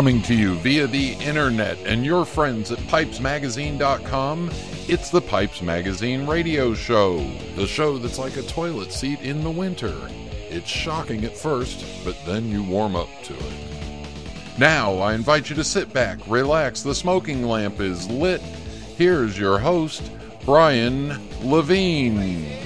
Coming to you via the internet and your friends at pipesmagazine.com, it's the Pipes Magazine radio show. The show that's like a toilet seat in the winter. It's shocking at first, but then you warm up to it. Now, I invite you to sit back, relax, the smoking lamp is lit. Here's your host, Brian Levine.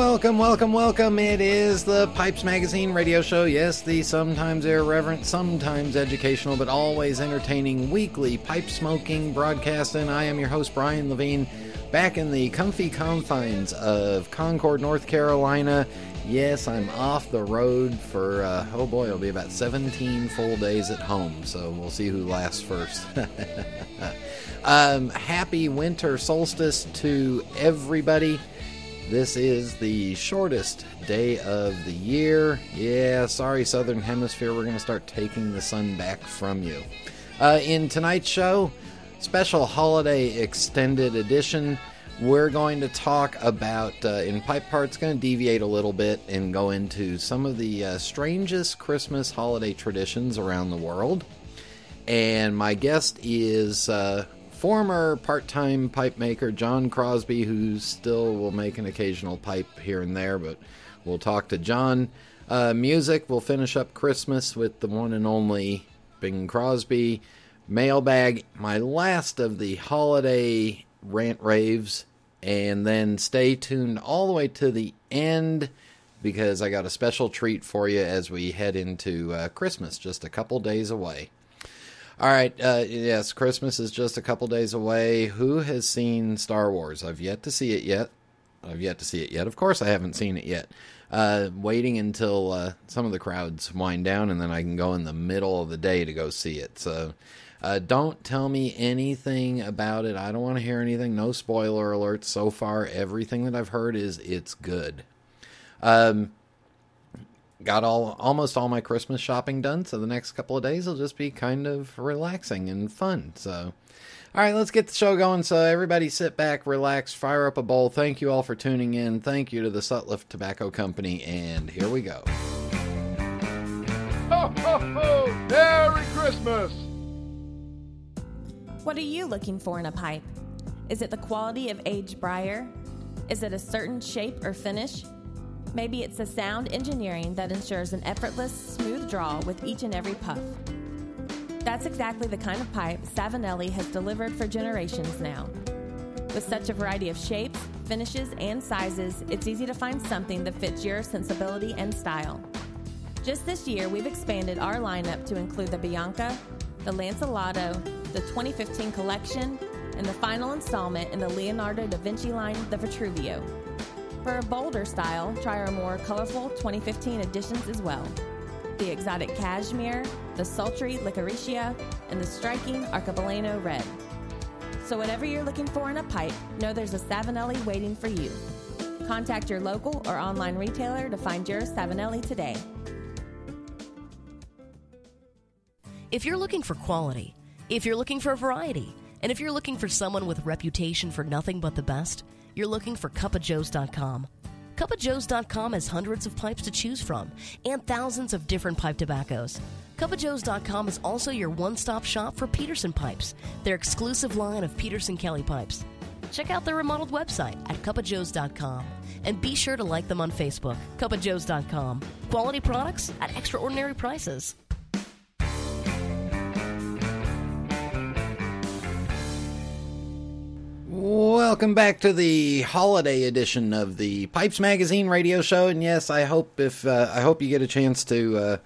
Welcome, welcome, welcome. It is the Pipes Magazine radio show. Yes, the sometimes irreverent, sometimes educational, but always entertaining weekly pipe smoking broadcast. And I am your host, Brian Levine, back in the comfy confines of Concord, North Carolina. Yes, I'm off the road for, uh, oh boy, it'll be about 17 full days at home. So we'll see who lasts first. Um, happy winter solstice to everybody. This is the shortest day of the year. Yeah, sorry, Southern Hemisphere, we're going to start taking the sun back from you. Uh, in tonight's show, special holiday extended edition, we're going to talk about, uh, in Pipe Parts, going to deviate a little bit and go into some of the uh, strangest Christmas holiday traditions around the world. And my guest is former part-time pipe maker John Crosby, who still will make an occasional pipe here and there, but we'll talk to John. Uh, music, we'll finish up Christmas with the one and only Bing Crosby. Mailbag, my last of the holiday rant raves, and then stay tuned all the way to the end because I got a special treat for you as we head into uh, Christmas, just a couple days away. All right. Uh, yes, Christmas is just a couple days away. Who has seen Star Wars? I've yet to see it yet. I've yet to see it yet. Of course, I haven't seen it yet. Uh, waiting until uh, some of the crowds wind down, and then I can go in the middle of the day to go see it. So, uh, don't tell me anything about it. I don't want to hear anything. No spoiler alerts. So far, everything that I've heard is it's good. Um, got all almost all my Christmas shopping done, so the next couple of days will just be kind of relaxing and fun. So, all right, let's get the show going. So, everybody sit back, relax, fire up a bowl. Thank you all for tuning in. Thank you to the Sutliff Tobacco Company, and here we go. Ho, ho, ho! Merry Christmas! What are you looking for in a pipe? Is it the quality of aged briar? Is it a certain shape or finish? Maybe it's the sound engineering that ensures an effortless, smooth draw with each and every puff. That's exactly the kind of pipe Savinelli has delivered for generations now. With such a variety of shapes, finishes, and sizes, it's easy to find something that fits your sensibility and style. Just this year, we've expanded our lineup to include the Bianca, the Lancelotto, the 2015 collection, and the final installment in the Leonardo da Vinci line, the Vitruvio. For a bolder style, try our more colorful 2015 editions as well. The exotic cashmere, the sultry Liquirizia, and the striking arcobaleno red. So whatever you're looking for in a pipe, know there's a Savinelli waiting for you. Contact your local or online retailer to find your Savinelli today. If you're looking for quality, if you're looking for variety, and if you're looking for someone with reputation for nothing but the best, you're looking for cupofjoes.com. Cupofjoes.com has hundreds of pipes to choose from and thousands of different pipe tobaccos. Cupofjoes.com is also your one-stop shop for Peterson pipes, their exclusive line of Peterson Kelly pipes. Check out their remodeled website at cupofjoes.com and be sure to like them on Facebook. Cupofjoes.com. Quality products at extraordinary prices. Welcome back to the holiday edition of the Pipes Magazine radio show. And yes, I hope if uh, I hope you get a chance to uh,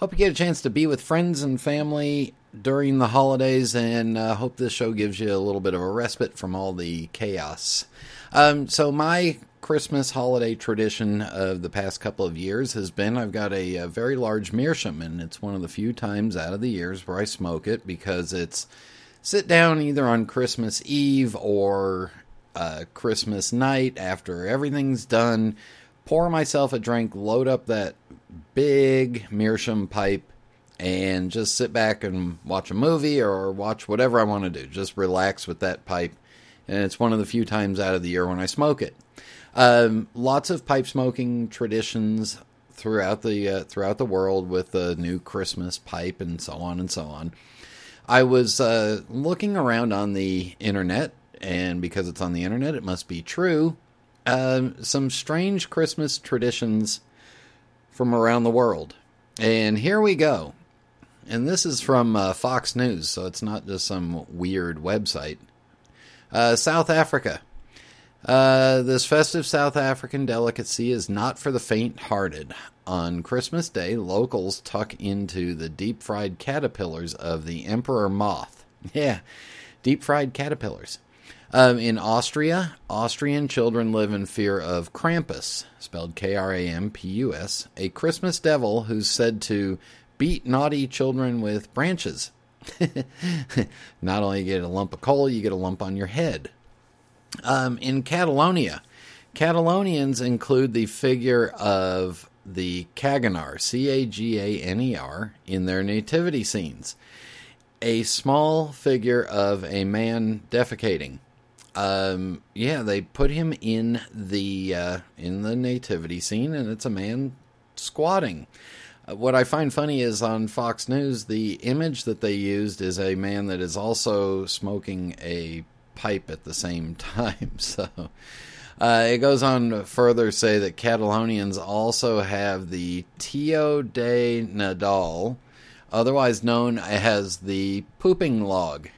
hope you get a chance to be with friends and family during the holidays, and uh, hope this show gives you a little bit of a respite from all the chaos. Um, so my Christmas holiday tradition of the past couple of years has been I've got a, a very large meerschaum, and it's one of the few times out of the years where I smoke it because it's sit down either on Christmas Eve or uh, Christmas night after everything's done, pour myself a drink, load up that big meerschaum pipe, and just sit back and watch a movie or watch whatever I want to do. Just relax with that pipe. And it's one of the few times out of the year when I smoke it. Um, lots of pipe smoking traditions throughout the uh, throughout the world with the new Christmas pipe and so on and so on. I was uh, looking around on the internet, and because it's on the internet, it must be true. Uh, some strange Christmas traditions from around the world. And here we go. And this is from uh, Fox News, so it's not just some weird website. Uh, South Africa. Uh, this festive South African delicacy is not for the faint hearted. On Christmas Day, locals tuck into the deep fried caterpillars of the emperor moth. Yeah, deep fried caterpillars. Um, in Austria, Austrian children live in fear of Krampus, spelled K R A M P U S, a Christmas devil who's said to beat naughty children with branches. Not only you get a lump of coal, you get a lump on your head. Um, in Catalonia, Catalonians include the figure of the Caganer, C A G A N E R, in their nativity scenes. A small figure of a man defecating. Um, yeah, they put him in the uh, in the nativity scene, and it's a man squatting. Uh, what I find funny is on Fox News, the image that they used is a man that is also smoking a pipe at the same time. So uh, it goes on to further say that Catalonians also have the Tio de Nadal, otherwise known as the pooping log.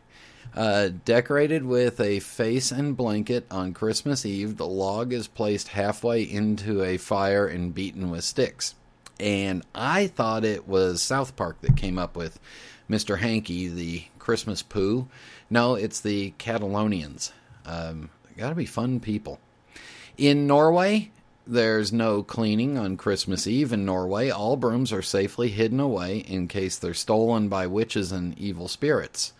Uh, decorated with a face and blanket on Christmas Eve, the log is placed halfway into a fire and beaten with sticks. And I thought it was South Park that came up with Mr. Hanky, the Christmas poo. No, it's the Catalonians. Um, gotta be fun people. In Norway, there's no cleaning on Christmas Eve in Norway. All brooms are safely hidden away in case they're stolen by witches and evil spirits.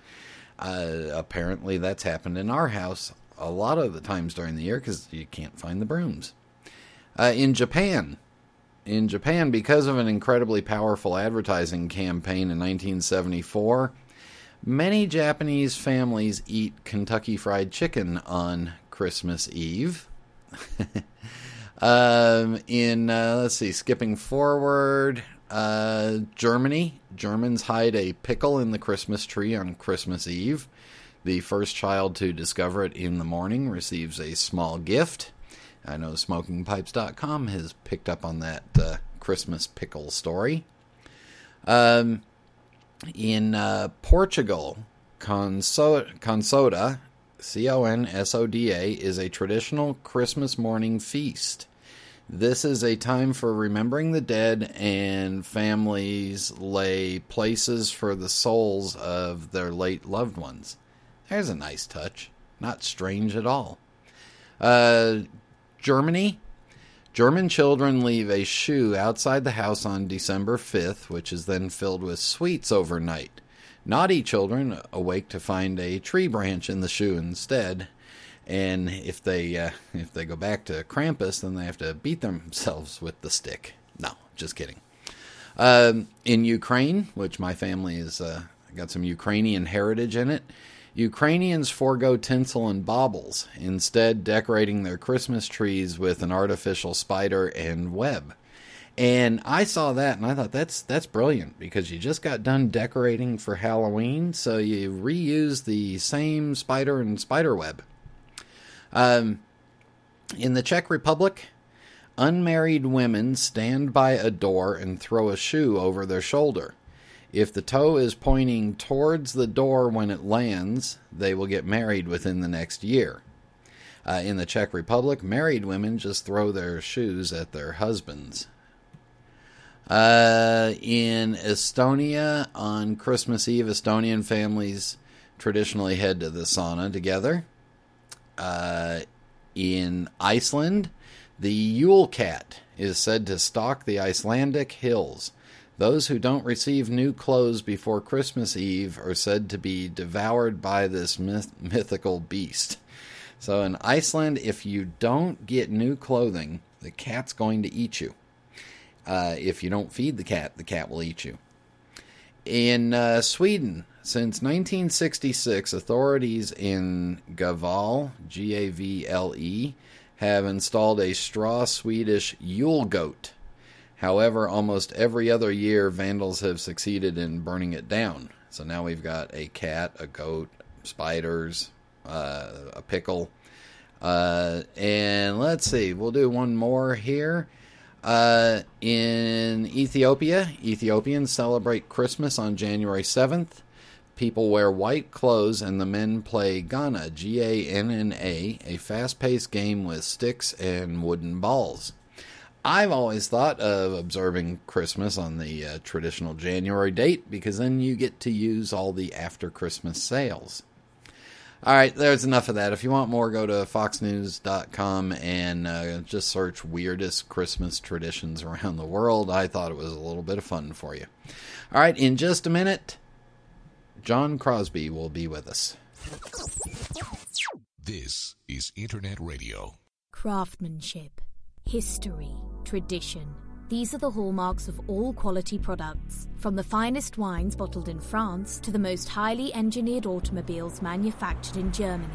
Uh, apparently, that's happened in our house a lot of the times during the year because you can't find the brooms. Uh, in Japan, in Japan, because of an incredibly powerful advertising campaign in 1974, many Japanese families eat Kentucky Fried Chicken on Christmas Eve. um, in uh, let's see, skipping forward, uh, Germany. Germans hide a pickle in the Christmas tree on Christmas Eve. The first child to discover it in the morning receives a small gift. I know SmokingPipes.com has picked up on that uh, Christmas pickle story. Um, in uh, Portugal, Consoda, C O N S O D A, is a traditional Christmas morning feast. This is a time for remembering the dead, and families lay places for the souls of their late loved ones. There's a nice touch. Not strange at all. Uh, Germany. German children leave a shoe outside the house on December 5th, which is then filled with sweets overnight. Naughty children awake to find a tree branch in the shoe instead and if they uh, if they go back to Krampus, then they have to beat themselves with the stick. No, just kidding. Um, in Ukraine, which my family has uh, got some Ukrainian heritage in it, Ukrainians forego tinsel and baubles, instead decorating their Christmas trees with an artificial spider and web. And I saw that and I thought that's that's brilliant because you just got done decorating for Halloween, so you reuse the same spider and spider web. Um, in the Czech Republic, unmarried women stand by a door and throw a shoe over their shoulder. If the toe is pointing towards the door when it lands, they will get married within the next year. Uh, in the Czech Republic, married women just throw their shoes at their husbands. Uh, in Estonia, on Christmas Eve, Estonian families traditionally head to the sauna together. Uh, in Iceland, the Yule cat is said to stalk the Icelandic hills. Those who don't receive new clothes before Christmas Eve are said to be devoured by this myth- mythical beast. So in Iceland, if you don't get new clothing, the cat's going to eat you. Uh, if you don't feed the cat, the cat will eat you. In uh, Sweden, since 1966, authorities in Gavle, G A V L E, have installed a straw Swedish Yule goat. However, almost every other year, vandals have succeeded in burning it down. So now we've got a cat, a goat, spiders, uh, a pickle. Uh, and let's see, we'll do one more here. Uh, in Ethiopia, Ethiopians celebrate Christmas on January 7th. People wear white clothes and the men play Ganna, G A N N A, a fast paced game with sticks and wooden balls. I've always thought of observing Christmas on the uh, traditional January date because then you get to use all the after Christmas sales. All right, there's enough of that. If you want more, go to foxnews.com and uh, just search weirdest Christmas traditions around the world. I thought it was a little bit of fun for you. All right, in just a minute, John Crosby will be with us. This is Internet Radio. Craftsmanship, history, tradition. These are the hallmarks of all quality products, from the finest wines bottled in France to the most highly engineered automobiles manufactured in Germany.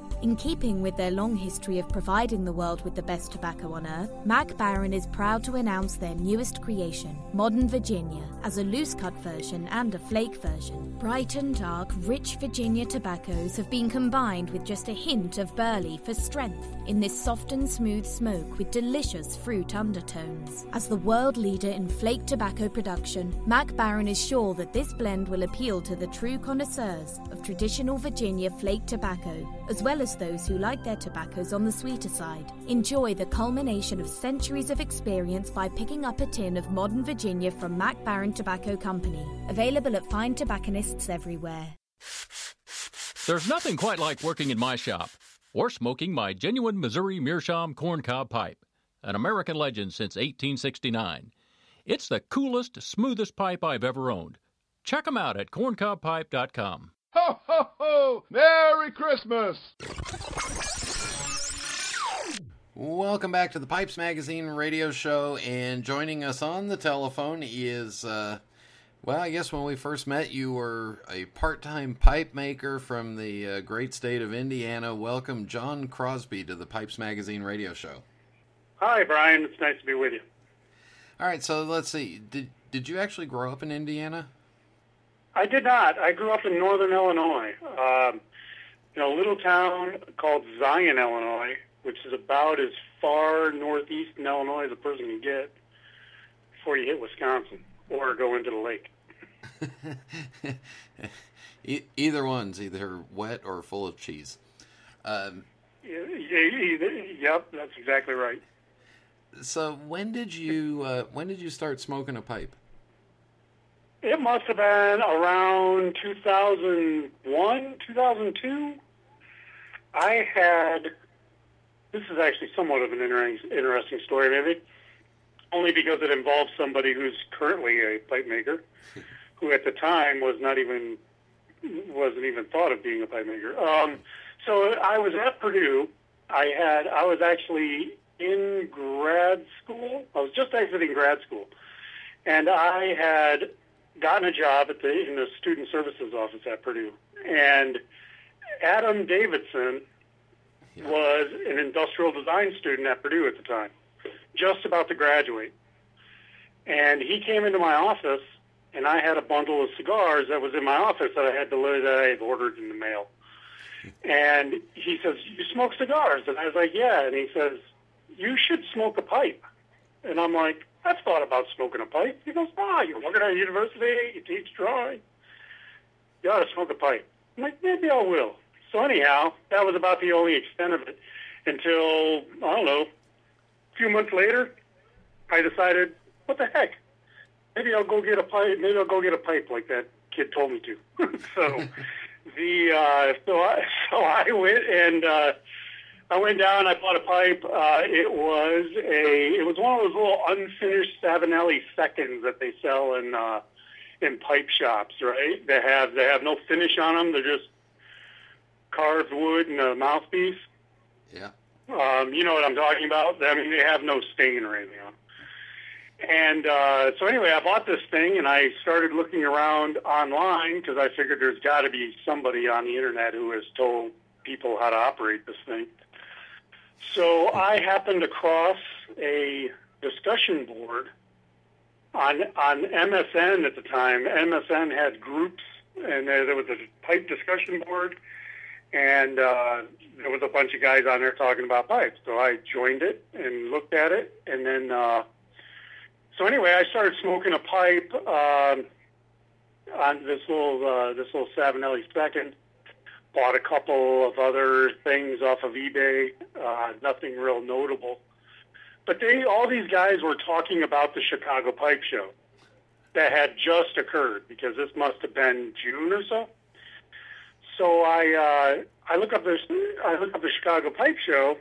In keeping with their long history of providing the world with the best tobacco on earth, Mac Baren is proud to announce their newest creation, Modern Virginia, as a loose cut version and a flake version. Bright and dark, rich Virginia tobaccos have been combined with just a hint of burley for strength in this soft and smooth smoke with delicious fruit undertones. As the world leader in flake tobacco production, Mac Baren is sure that this blend will appeal to the true connoisseurs of traditional Virginia flake tobacco, as well as those who like their tobaccos on the sweeter side. Enjoy the culmination of centuries of experience by picking up a tin of modern Virginia from Mac Baren Tobacco Company. Available at fine tobacconists everywhere. There's nothing quite like working in my shop or smoking my genuine Missouri Meerschaum corncob pipe, an American legend since 1869. It's the coolest, smoothest pipe I've ever owned. Check them out at corncobpipe.com. Ho, ho, ho! Merry Christmas! Welcome back to the Pipes Magazine radio show, and joining us on the telephone is, uh, well, I guess when we first met, you were a part time pipe maker from the uh, great state of Indiana. Welcome, John Crosby, to the Pipes Magazine radio show. Hi, Brian. It's nice to be with you. All right, so let's see. Did did you actually grow up in Indiana? I did not. I grew up in northern Illinois, um, in a little town called Zion, Illinois, which is about as far northeast in Illinois as a person can get before you hit Wisconsin or go into the lake. E- either one's either wet or full of cheese. Um, Yeah, Yep, that's exactly right. so when did you uh, when did you start smoking a pipe? It must have been around 2001, 2002. I had, this is actually somewhat of an interesting, story, maybe, only because it involves somebody who's currently a pipe maker, who at the time was not even, wasn't even thought of being a pipe maker. Um, so I was at Purdue. I had, I was actually in grad school. I was just exiting grad school. And I had gotten a job at the in the student services office at Purdue, and Adam Davidson was an industrial design student at Purdue at the time, just about to graduate. And he came into my office, and I had a bundle of cigars that was in my office that I had delivered that I had ordered in the mail. And he says, "You smoke cigars?" And I was like, "Yeah." And he says, "You should smoke a pipe." And I'm like, I've thought about smoking a pipe. He goes, ah, you're working at a university, you teach drawing. You ought to smoke a pipe. I'm like, maybe I will. So anyhow, that was about the only extent of it until, I don't know, a few months later, I decided, what the heck? Maybe I'll go get a pipe. Maybe I'll go get a pipe like that kid told me to. so the uh, so I so I went and uh, I went down. I bought a pipe. Uh, it was a it was one of those little unfinished Savinelli seconds that they sell in uh, in pipe shops, right? They have they have no finish on them. They're just carved wood and a mouthpiece. Yeah. Um, you know what I'm talking about? I mean, they have no stain or anything on. And uh, so anyway, I bought this thing and I started looking around online because I figured there's got to be somebody on the internet who has told people how to operate this thing. So I happened across a discussion board on on MSN at the time. MSN had groups, and there, there was a pipe discussion board, and uh, there was a bunch of guys on there talking about pipes. So I joined it and looked at it, and then. Uh, so anyway, I started smoking a pipe um, on this little uh, this little Savinelli second. Bought a couple of other things off of eBay. Uh, nothing real notable, but they all these guys were talking about the Chicago Pipe Show that had just occurred because this must have been June or so. So I uh, I look up this I look up the Chicago Pipe Show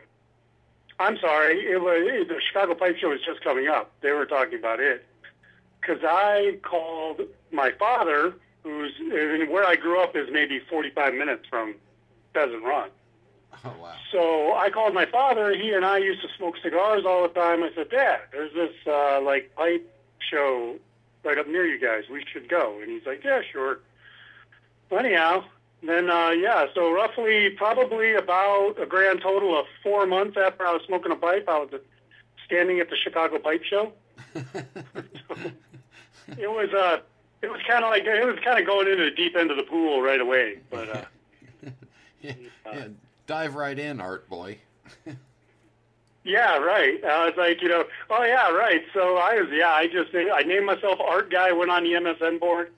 I'm sorry. It was the Chicago Pipe Show was just coming up. They were talking about it because I called my father, who's where I grew up is maybe 45 minutes from Pheasant Run. Oh wow! So I called my father. He and I used to smoke cigars all the time. I said, Dad, there's this uh, like pipe show right up near you guys. We should go. And he's like, Yeah, sure. Well, anyhow, then, uh, yeah, so roughly probably about a grand total of four months after I was smoking a pipe, I was standing at the Chicago Pipe Show. so it was, uh, it was kind of like, it was kind of going into the deep end of the pool right away. But, uh, yeah, yeah, dive right in, art boy. yeah, right. I was like, you know, oh yeah, right. So I was, yeah, I just, I named myself Art Guy, went on the MSN board.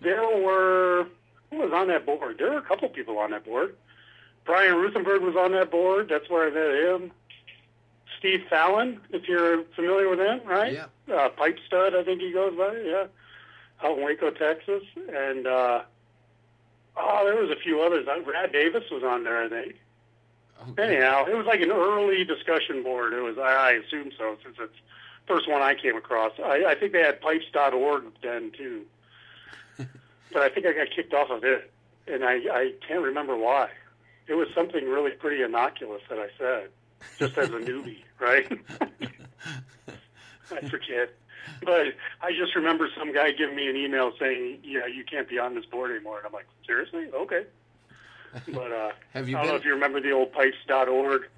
There were, who was on that board? There were a couple people on that board. Brian Ruthenberg was on that board. That's where I met him. Steve Fallon, if you're familiar with him, right? Yeah. Uh, Pipe Stud, I think he goes by. Yeah, out in Waco, Texas, and uh, oh, there was a few others. Uh, Brad Davis was on there, I think. Okay. Anyhow, it was like an early discussion board. It was, I assume so, since it's first one I came across. I, I think they had pipes.org then too but I think I got kicked off of it, and I, I can't remember why. It was something really pretty innocuous that I said, just as a newbie, right? I forget. But I just remember some guy giving me an email saying, "Yeah, you can't be on this board anymore." And I'm like, "Seriously? Okay." But uh, have you I don't been... know if you remember the old pipes.org.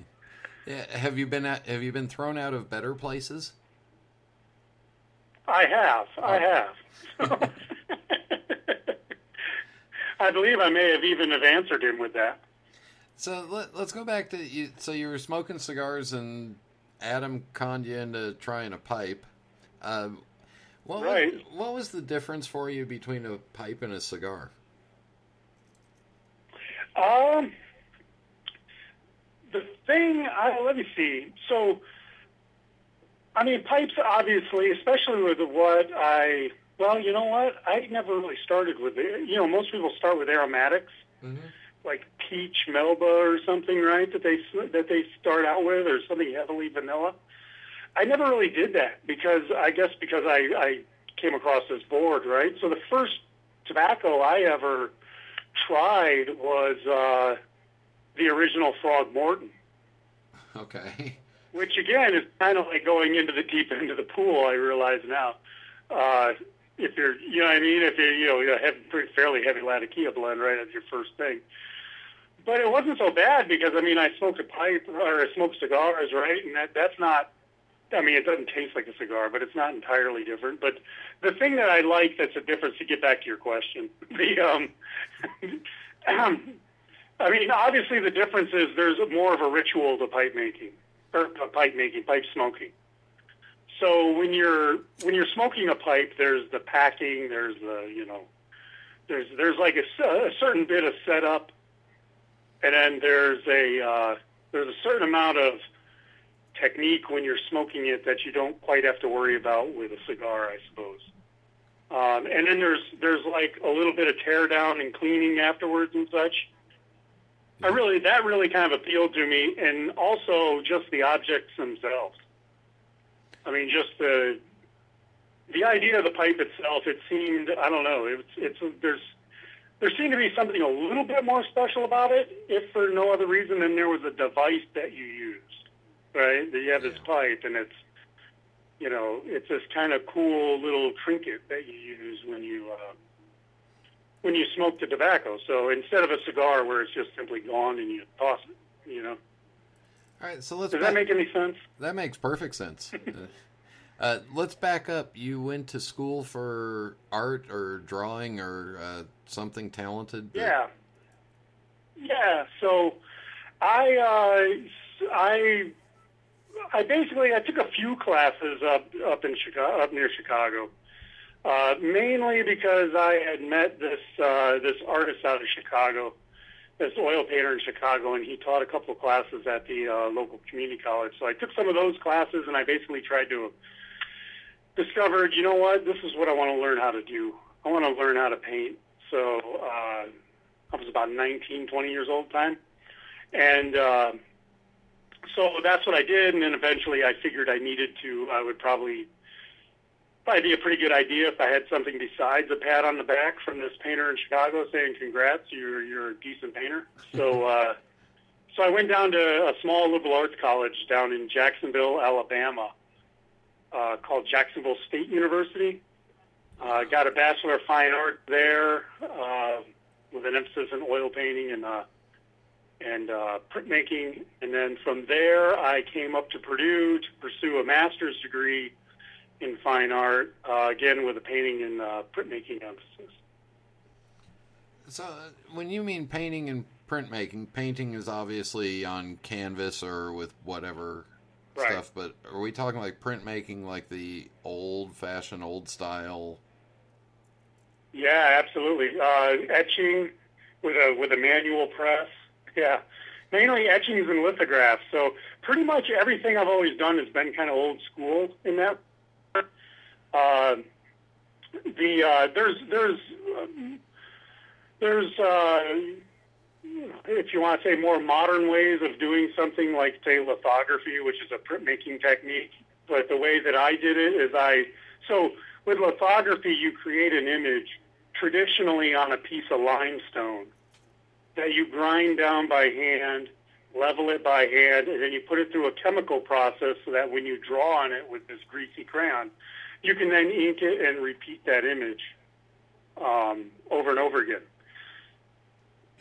Yeah, have you been at, have you been thrown out of better places? I have. Oh. I have. I believe I may have even have answered him with that. So let, us go back to you. So you were smoking cigars, and Adam conned you into trying a pipe. Uh, what right. Was, what was the difference for you between a pipe and a cigar? Um, the thing. I, let me see. So, I mean, pipes obviously, especially with what I well, you know what? I never really started with it. You know, most people start with aromatics, mm-hmm. like peach melba or something, right? That they that they start out with, or something heavily vanilla. I never really did that because I guess because I, I came across this board, right? So the first tobacco I ever tried was uh, the original Frog-Morton. Okay. Which again is kind of like going into the deep end of the pool. I realize now. Uh, if you're, you know what I mean? If you're, you know, you have pretty fairly heavy Latakia blend right as your first thing. But it wasn't so bad because, I mean, I smoked a pipe or I smoked cigars, right? And that, that's not, I mean, it doesn't taste like a cigar, but it's not entirely different. But the thing that I like that's a difference, to get back to your question, the, um, I mean, obviously the difference is there's more of a ritual to pipe making, or pipe making, pipe smoking. So when you're when you're smoking a pipe, there's the packing, there's the you know, there's there's like a, a certain bit of setup, and then there's a uh, there's a certain amount of technique when you're smoking it that you don't quite have to worry about with a cigar, I suppose. Um, and then there's there's like a little bit of tear down and cleaning afterwards and such. I really that really kind of appealed to me, and also just the objects themselves. I mean, just the the idea of the pipe itself. It seemed I don't know. It's it's there's there seemed to be something a little bit more special about it, if for no other reason than there was a device that you used, right? That you have this pipe, and it's, you know, it's this kind of cool little trinket that you use when you uh, when you smoke the tobacco. So instead of a cigar where it's just simply gone and you toss it, you know. All right, so let's. Does back- that make any sense? That makes perfect sense. uh, let's back up. You went to school for art or drawing or uh, something talented. that- Yeah. Yeah. So I uh, I I basically I took a few classes up up in Chicago up near Chicago. Uh, mainly because I had met this uh, this artist out of Chicago, this oil painter in Chicago, and he taught a couple of classes at the uh, local community college. So I took some of those classes, and I basically tried to discovered, you know what, this is what I want to learn how to do. I want to learn how to paint. So uh, I was about 19, 20 years old time. And uh, so that's what I did. And then eventually I figured I needed to, I would probably, probably be a pretty good idea if I had something besides a pat on the back from this painter in Chicago saying, congrats, you're, you're a decent painter. So, uh, so I went down to a small liberal arts college down in Jacksonville, Alabama, uh, called Jacksonville State University. Uh, got a Bachelor of Fine Art there uh, with an emphasis in oil painting and uh, and uh, printmaking. And then from there, I came up to Purdue to pursue a master's degree in fine art, uh, again with a painting and uh, printmaking emphasis. So when you mean painting and printmaking, painting is obviously on canvas or with whatever Right. stuff. But are we talking like printmaking, like the old-fashioned, old style? Yeah, absolutely. Uh, etching with a with a manual press. Yeah, mainly etchings and lithographs. So pretty much everything I've always done has been kind of old school in that. Uh, the uh, there's there's um, there's uh, if you want to say more modern ways of doing something like say lithography, which is a printmaking technique. But the way that I did it is I so with lithography you create an image traditionally on a piece of limestone that you grind down by hand, level it by hand, and then you put it through a chemical process so that when you draw on it with this greasy crayon, you can then ink it and repeat that image um, over and over again.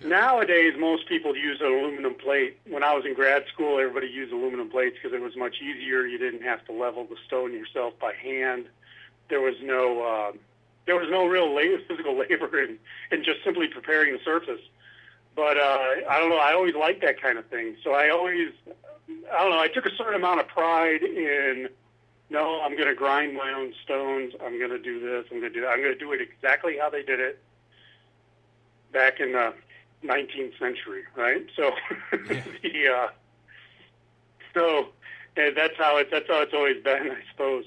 Nowadays, most people use an aluminum plate. When I was in grad school, everybody used aluminum plates because it was much easier. You didn't have to level the stone yourself by hand. There was no uh, there was no real la- physical labor in, in just simply preparing the surface. But uh, I don't know. I always liked that kind of thing. So I always, I don't know. I took a certain amount of pride in, no, I'm going to grind my own stones. I'm going to do this. I'm going to do that. I'm going to do it exactly how they did it back in the 19th century, right? So, the, uh, so uh, that's how it. That's how it's always been, I suppose.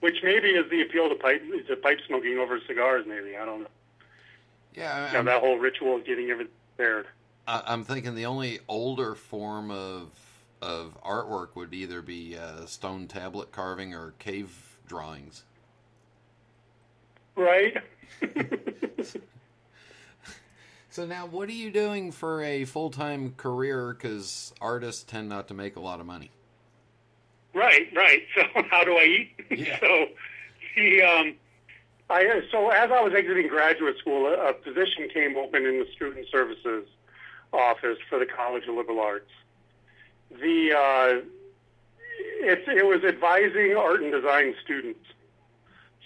Which maybe is the appeal to pipe to pipe smoking over cigars. Maybe I don't know. Yeah, You know, that whole ritual of getting everything I, I'm thinking the only older form of of artwork would either be uh, stone tablet carving or cave drawings. Right. So now, what are you doing for a full time career? Because artists tend not to make a lot of money. Right, right. So how do I eat? so the um, I so as I was exiting graduate school, a, a position came open in the student services office for the College of Liberal Arts. The uh, it, it was advising art and design students.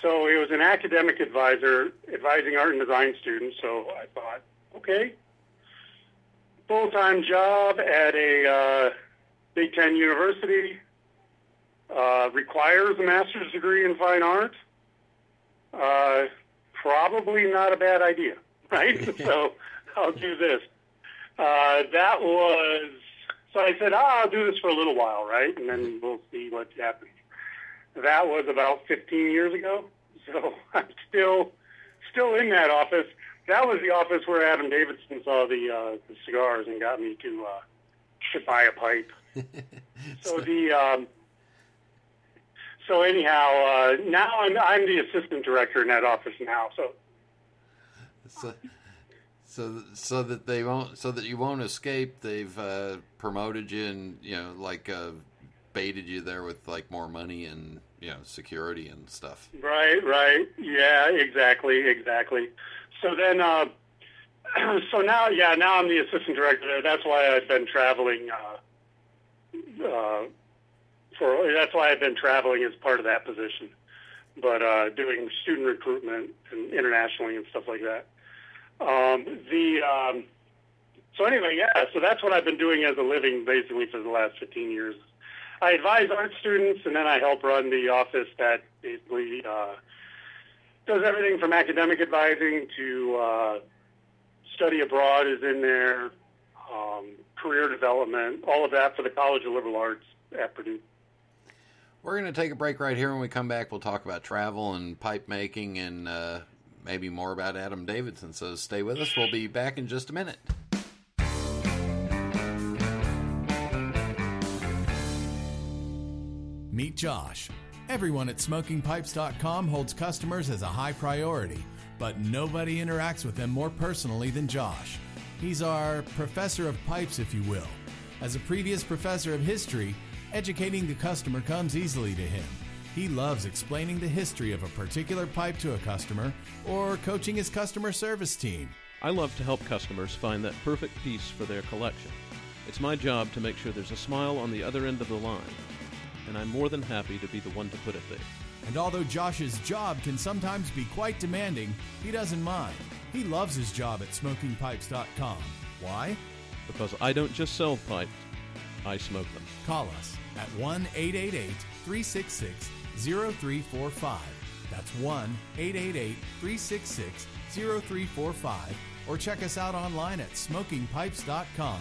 So it was an academic advisor advising art and design students. So I thought, okay, full time job at a uh, Big Ten university uh, requires a master's degree in fine art. Uh, probably not a bad idea, right? so I'll do this. Uh, that was so I said, ah, I'll do this for a little while, right? And then we'll see what happens. That was about 15 years ago, so I'm still still in that office. That was the office where Adam Davidson saw the, uh, the cigars and got me to uh, to buy a pipe. so the um, so anyhow, uh, now I'm I'm the assistant director in that office now. So So, So, so that they won't, so that you won't escape. They've uh, promoted you and you know, like uh, baited you there with like more money and you know, security and stuff. Right, right. Yeah, exactly, exactly. So then, uh, so now, yeah, now I'm the assistant director there. That's why I've been traveling. Uh, uh, for that's why I've been traveling as part of that position, but uh, doing student recruitment and internationally and stuff like that. Um, the um, so anyway, yeah. So that's what I've been doing as a living basically for the last 15 years. I advise art students, and then I help run the office that basically uh, does everything from academic advising to uh, study abroad is in there, um, career development, all of that for the College of Liberal Arts at Purdue. We're going to take a break right here. When we come back, we'll talk about travel and pipe making and uh, maybe more about Adam Davidson. So stay with us. We'll be back in just a minute. Meet Josh. Everyone at smokingpipes.com holds customers as a high priority, but nobody interacts with them more personally than Josh. He's our professor of pipes, if you will. As a previous professor of history, educating the customer comes easily to him. He loves explaining the history of a particular pipe to a customer or coaching his customer service team. I love to help customers find that perfect piece for their collection. It's my job to make sure there's a smile on the other end of the line, and I'm more than happy to be the one to put it there. And although Josh's job can sometimes be quite demanding, he doesn't mind. He loves his job at smokingpipes.com. Why? Because I don't just sell pipes, I smoke them. Call us at 1 888 366 0345. That's 1 888 366 0345. Or check us out online at smokingpipes.com.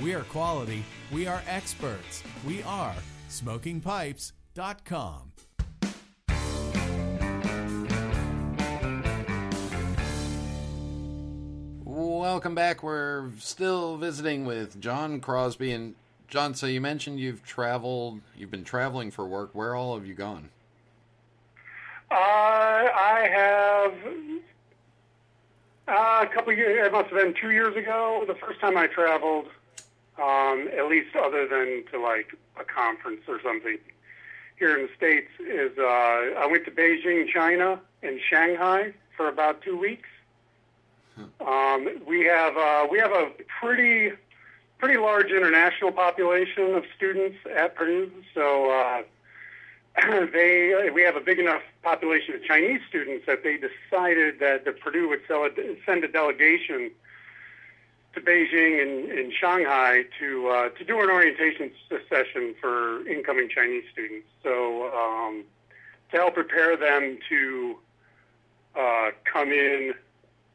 We are quality. We are experts. We are smokingpipes.com. Welcome back. We're still visiting with John Crosby. And John, so you mentioned you've traveled, you've been traveling for work. Where all have you gone? Uh, I have uh, a couple years, it must have been two years ago, the first time I traveled, um, at least other than to like a conference or something here in the States, is uh, I went to Beijing, China, and Shanghai for about two weeks. Um, we have uh, we have a pretty pretty large international population of students at Purdue, so uh, they we have a big enough population of Chinese students that they decided that the Purdue would a, send a delegation to Beijing and, and Shanghai to uh, to do an orientation session for incoming Chinese students. So um, to help prepare them to uh, come in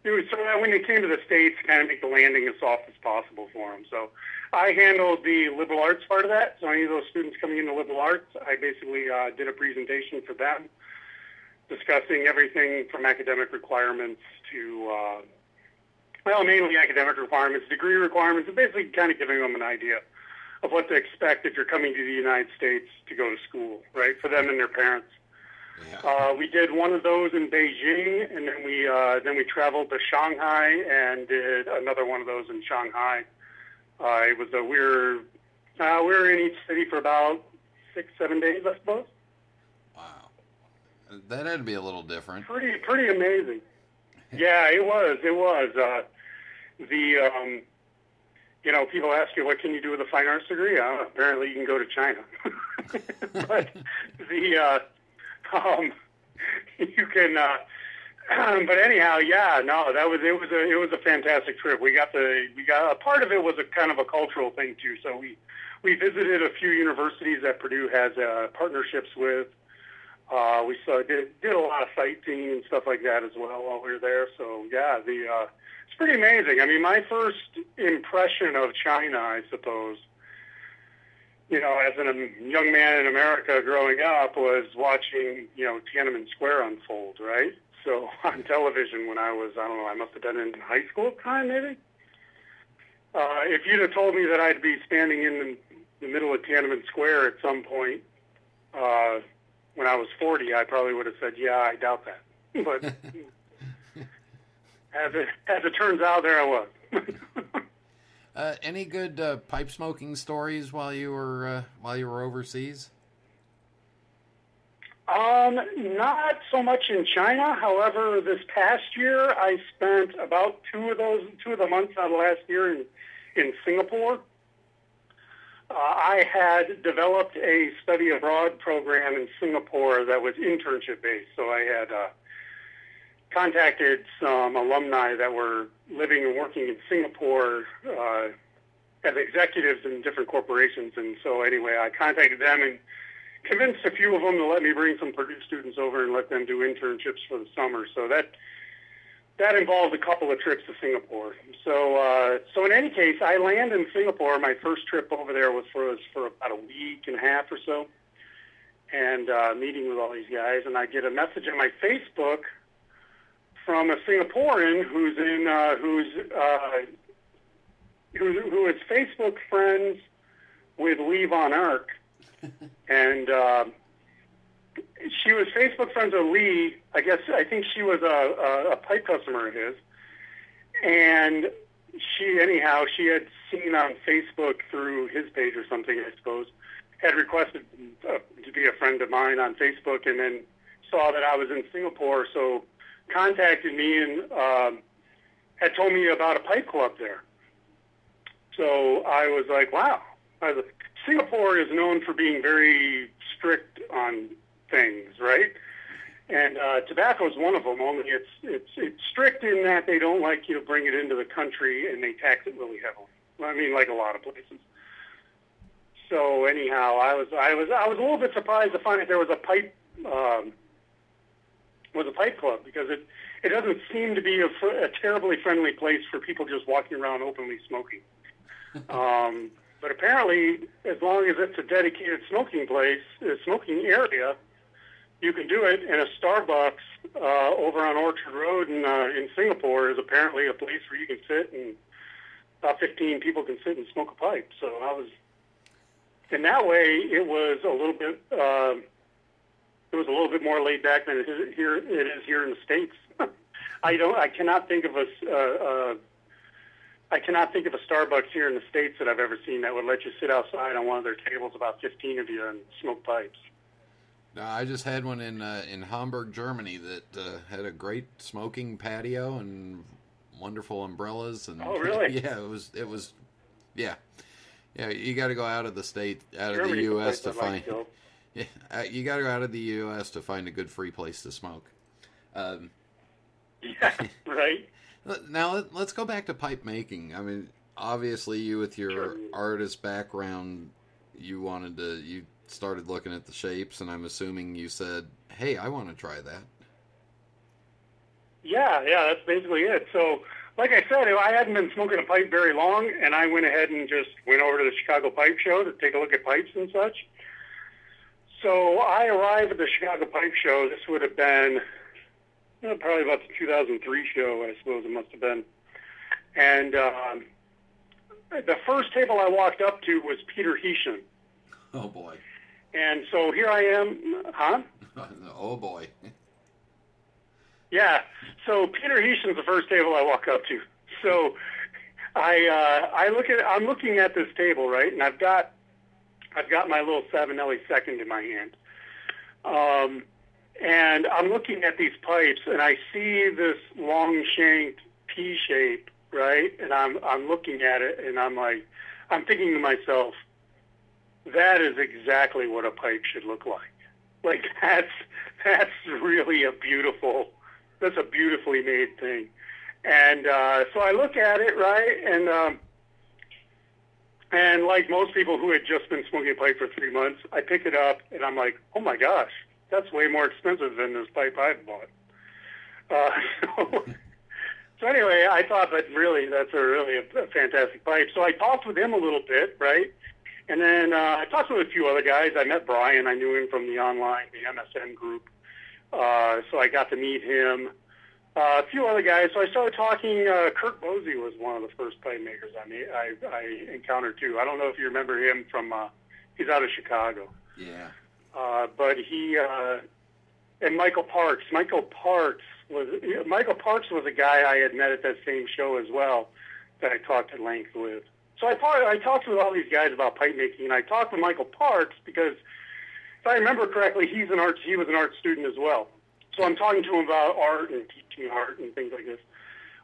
it so that when they came to the states, kind of make the landing as soft as possible for them. So I handled the liberal arts part of that. So any of those students coming into liberal arts, I basically uh, did a presentation for them, discussing everything from academic requirements to uh, well, mainly academic requirements, degree requirements, and basically kind of giving them an idea of what to expect if you're coming to the United States to go to school, right, for them and their parents. Uh, we did one of those in Beijing, and then we uh, then we traveled to Shanghai and did another one of those in Shanghai. Uh, it was a we were uh, we were in each city for about six seven days, I suppose. Wow, that had to be a little different. Pretty pretty amazing. yeah, it was. It was. Uh, the um, you know people ask you what can you do with a fine arts degree? Uh, apparently, you can go to China. but the uh, um, you can. Uh, but anyhow, yeah, no, that was it was a it was a fantastic trip. We got the we got a part of it was a kind of a cultural thing too. So we we visited a few universities that Purdue has uh, partnerships with. Uh, we saw did did a lot of sightseeing and stuff like that as well while we were there. So yeah, the uh, it's pretty amazing. I mean, my first impression of China, I suppose, you know, as a young man in America growing up, was watching, you know, Tiananmen Square unfold, right? So on television when I was, I don't know, I must have been in high school at the time, maybe. Uh, if you'd have told me that I'd be standing in the, the middle of Tiananmen Square at some point uh, when I was 40, I probably would have said, yeah, I doubt that. But as it as it turns out, there I was. uh, any good uh, pipe smoking stories while you were uh, while you were overseas? Um, not so much in China. However, this past year I spent about two of those two of the months out of last year in in Singapore. Uh, I had developed a study abroad program in Singapore that was internship based. So I had uh, contacted some alumni that were living and working in Singapore uh, as executives in different corporations. And so anyway, I contacted them and convinced a few of them to let me bring some Purdue students over and let them do internships for the summer. So that that involved a couple of trips to Singapore. So, uh, so in any case, I land in Singapore. My first trip over there was for was for about a week and a half or so, and uh, meeting with all these guys. And I get a message on my Facebook from a Singaporean who's in uh, who's uh, who, who is Facebook friends with Lee von Erck, and. Uh, she was Facebook friends with Lee. I guess I think she was a, a, a pipe customer of his, and she anyhow she had seen on Facebook through his page or something I suppose had requested uh, to be a friend of mine on Facebook, and then saw that I was in Singapore, so contacted me and um, had told me about a pipe club there. So I was like, wow. Was, Singapore is known for being very strict on things, right? And uh, tobacco is one of them. Only it's it's it's strict in that they don't like you to bring it into the country, and they tax it really heavily. I mean, like a lot of places. So anyhow, I was I was I was a little bit surprised to find that there was a pipe um, was a pipe club because it it doesn't seem to be a, a terribly friendly place for people just walking around openly smoking. um, but apparently, as long as it's a dedicated smoking place, a smoking area, you can do it. And a Starbucks uh, over on Orchard Road in uh, in Singapore is apparently a place where you can sit and about 15 people can sit and smoke a pipe. So I was, in that way, it was a little bit. Uh, it was a little bit more laid back than it is here. It is here in the states. I don't. I cannot think of a. Uh, uh, I cannot think of a Starbucks here in the states that I've ever seen that would let you sit outside on one of their tables, about 15 of you, and smoke pipes. No, I just had one in uh, in Hamburg, Germany, that uh, had a great smoking patio and wonderful umbrellas. And oh, really? Yeah, it was. It was. Yeah, yeah. You got to go out of the state, out of the U.S. to find. Like you got to go out of the U.S. to find a good free place to smoke. Um, yeah, right. Now let's go back to pipe making. I mean, obviously, you with your sure. artist background, you wanted to you started looking at the shapes, and I'm assuming you said, "Hey, I want to try that." Yeah, yeah, that's basically it. So, like I said, I hadn't been smoking a pipe very long, and I went ahead and just went over to the Chicago Pipe Show to take a look at pipes and such. So I arrived at the Chicago Pipe Show. This would have been you know, probably about the 2003 show, I suppose it must have been. And um, the first table I walked up to was Peter Heeschen. Oh boy! And so here I am, huh? oh boy! yeah. So Peter Heeschen's the first table I walk up to. So I uh, I look at I'm looking at this table right, and I've got I've got my little Savinelli second in my hand. Um, and I'm looking at these pipes, and I see this long shanked P shape, right? And I'm I'm looking at it, and I'm like, I'm thinking to myself, that is exactly what a pipe should look like. Like that's that's really a beautiful, that's a beautifully made thing. And uh, so I look at it, right, and um, and like most people who had just been smoking pipe for three months, I pick it up, and I'm like, oh my gosh, that's way more expensive than this pipe I bought. Uh, so, so anyway, I thought that really that's a really a, a fantastic pipe. So I talked with him a little bit, right? And then uh, I talked with a few other guys. I met Brian. I knew him from the online, the MSN group. Uh, so I got to meet him. Uh, a few other guys. So I started talking. Uh, Kurt Bosey was one of the first pipe makers I, mean, I, I encountered too. I don't know if you remember him from. Uh, he's out of Chicago. Yeah. Uh, but he uh, and Michael Parks. Michael Parks was Michael Parks was a guy I had met at that same show as well that I talked at length with. So I talked I talked with all these guys about pipe making, and I talked with Michael Parks because if I remember correctly, he's an art he was an art student as well. So I'm talking to him about art and teaching art and things like this.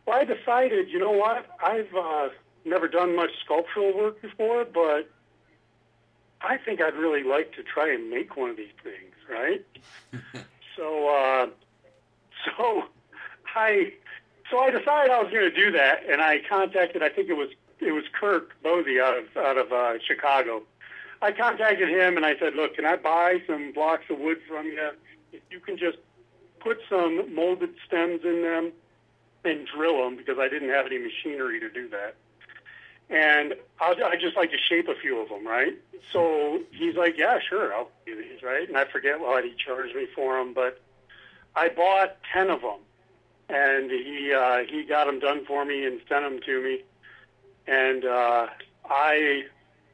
Well, I decided, you know what? I've uh, never done much sculptural work before, but I think I'd really like to try and make one of these things, right? so, uh, so I, so I decided I was going to do that, and I contacted. I think it was it was Kirk Bosey out of out of uh, Chicago. I contacted him and I said, "Look, can I buy some blocks of wood from you? If you can just put some molded stems in them and drill them, because I didn't have any machinery to do that." And I'd, I'd just like to shape a few of them, right? So he's like, "Yeah, sure, I'll do these, right?" And I forget what he charged me for them, but I bought ten of them, and he uh, he got them done for me and sent them to me, and uh, I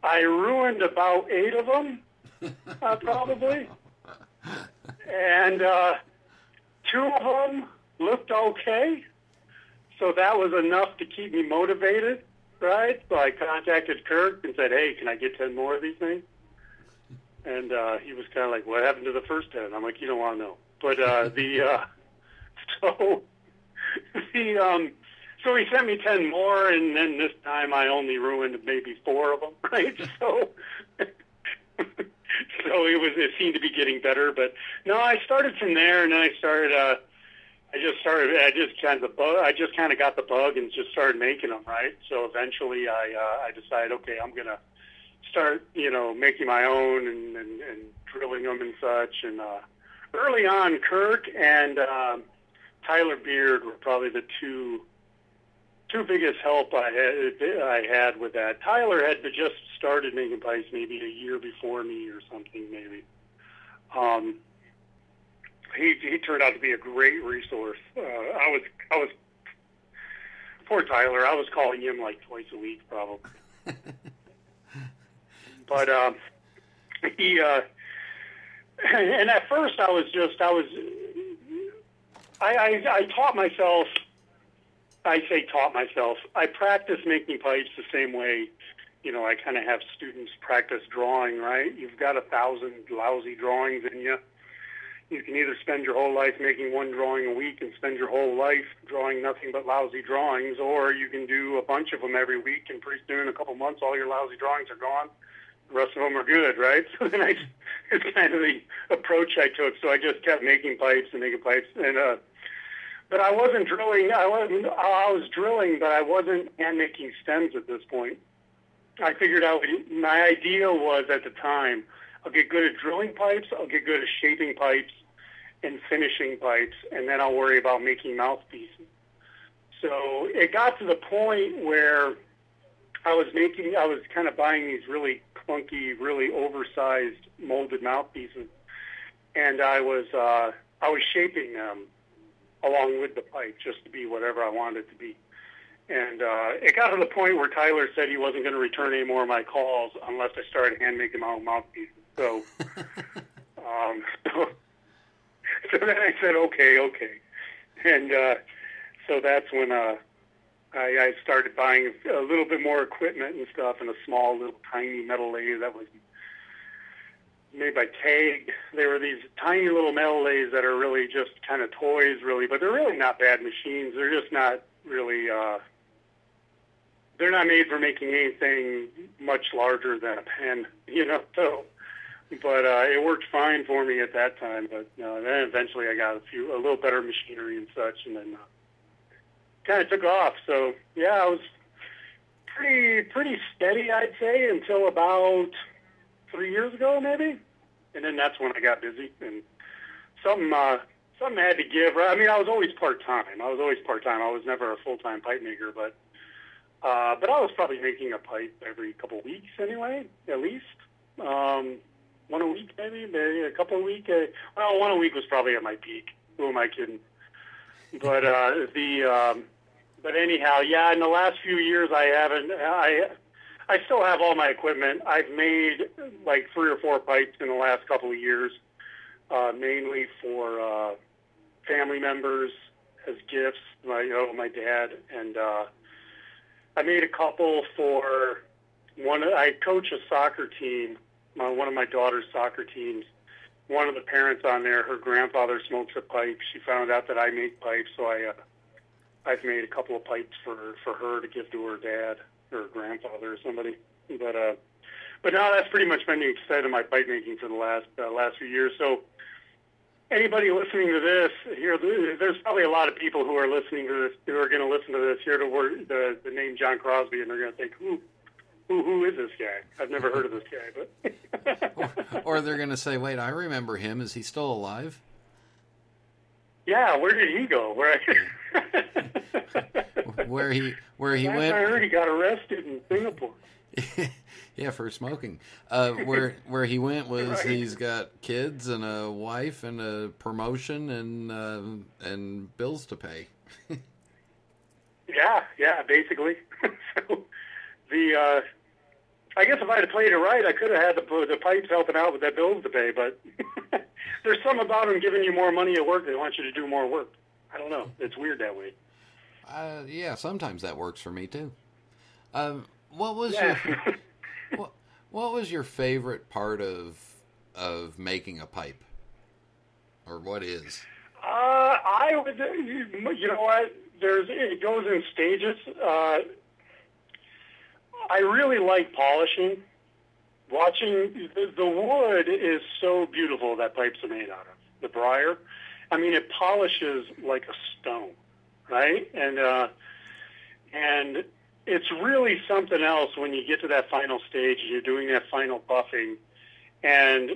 I ruined about eight of them, uh, probably, and uh, two of them looked okay, so that was enough to keep me motivated, right? So I contacted Kirk and said, "Hey, can I get ten more of these things?" And uh, he was kind of like, "What happened to the first ten? I'm like, "You don't want to know." But uh, the uh, so the um, so he sent me ten more, and then this time I only ruined maybe four of them, right? So so it was it seemed to be getting better, but no, I started from there, and then I started. Uh, I just started. I just kind of bug. I just kind of got the bug and just started making them, right? So eventually, I uh, I decided, okay, I'm gonna start, you know, making my own and and, and drilling them and such, and. uh early on, Kirk and um, Tyler Beard were probably the two two biggest help I had I had with that. Tyler had just started making pipes maybe a year before me or something maybe. Um, he he turned out to be a great resource. Uh, I was I was poor Tyler. I was calling him like twice a week probably. but um, he uh, and at first I was just I was I, I I taught myself I say taught myself. I practice making pipes the same way, you know, I kind of have students practice drawing, right? You've got a thousand lousy drawings in you. You can either spend your whole life making one drawing a week and spend your whole life drawing nothing but lousy drawings, or you can do a bunch of them every week and pretty soon in a couple months all your lousy drawings are gone the rest of them are good, right? So then I, it's kind of the approach I took. So I just kept making pipes and making pipes, and uh, but I wasn't drilling. I wasn't. I was drilling, but I wasn't hand making stems at this point. I figured out my idea was at the time, I'll get good at drilling pipes, I'll get good at shaping pipes and finishing pipes, and then I'll worry about making mouthpieces. So it got to the point where I was making, I was kind of buying these really clunky, really oversized molded mouthpieces, and I was uh, I was shaping them along with the pipe just to be whatever I wanted it to be. And uh, it got to the point where Tyler said he wasn't going to return any more of my calls unless I started hand making my own mouthpieces. So, um, so, so then I said, okay, okay, and uh, so that's when uh, I, I started buying a little bit more equipment and stuff, and a small little tiny metal lathe that was made by Taig. They were these tiny little lathes that are really just kind of toys, really, but they're really not bad machines. They're just not really. Uh, they're not made for making anything much larger than a pen, you know. So, but uh, it worked fine for me at that time. But uh, then eventually, I got a few, a little better machinery and such, and then. Uh, kind of took off. So yeah, I was pretty pretty steady, I'd say, until about three years ago, maybe. And then that's when I got busy and something uh, something I had to give. Right? I mean, I was always part time. I was always part time. I was never a full time pipe maker, but uh, but I was probably making a pipe every couple weeks anyway, at least. Um, one a week, maybe, maybe a couple a week. Uh, well, one a week was probably at my peak. Who am I kidding? But uh, the um, but anyhow, yeah. In the last few years, I haven't. I I still have all my equipment. I've made like three or four pipes in the last couple of years, uh, mainly for uh, family members as gifts. My you know, my dad and uh, I made a couple for one. I coach a soccer team, my, one of my daughter's soccer teams. One of the parents on there, her grandfather smokes a pipe. She found out that I make pipes, so I uh, I've made a couple of pipes for for her to give to her dad or grandfather or somebody. But uh, but now that's pretty much been the extent of my pipe making for the last uh, last few years. So anybody listening to this here, there's probably a lot of people who are listening to this who are going to listen to this here to word the the name John Crosby, and they're going to think, who, who, who is this guy? I've never heard of this guy, but or, or they're going to say, wait, I remember him. Is he still alive? Yeah, where did he go? Where where he where he Last went? I heard he got arrested in Singapore. yeah, for smoking. Uh, where where he went was Right. he's got kids and a wife and a promotion and uh, and bills to pay. Yeah, yeah, basically. so the uh, I guess if I had played it right, I could have had the the pipes helping out with that bills to pay. But there's something about them giving you more money at work. They want you to do more work. I don't know. It's weird that way. Uh, yeah, sometimes that works for me too. Um, what was Yeah. your what, what was your favorite part of of making a pipe, or what is? Uh, I would, you know what? There's it goes in stages. Uh, I really like polishing. Watching the, the wood is so beautiful that pipes are made out of the briar. I mean, it polishes like a stone, right? And uh, and it's really something else when you get to that final stage and you're doing that final buffing. And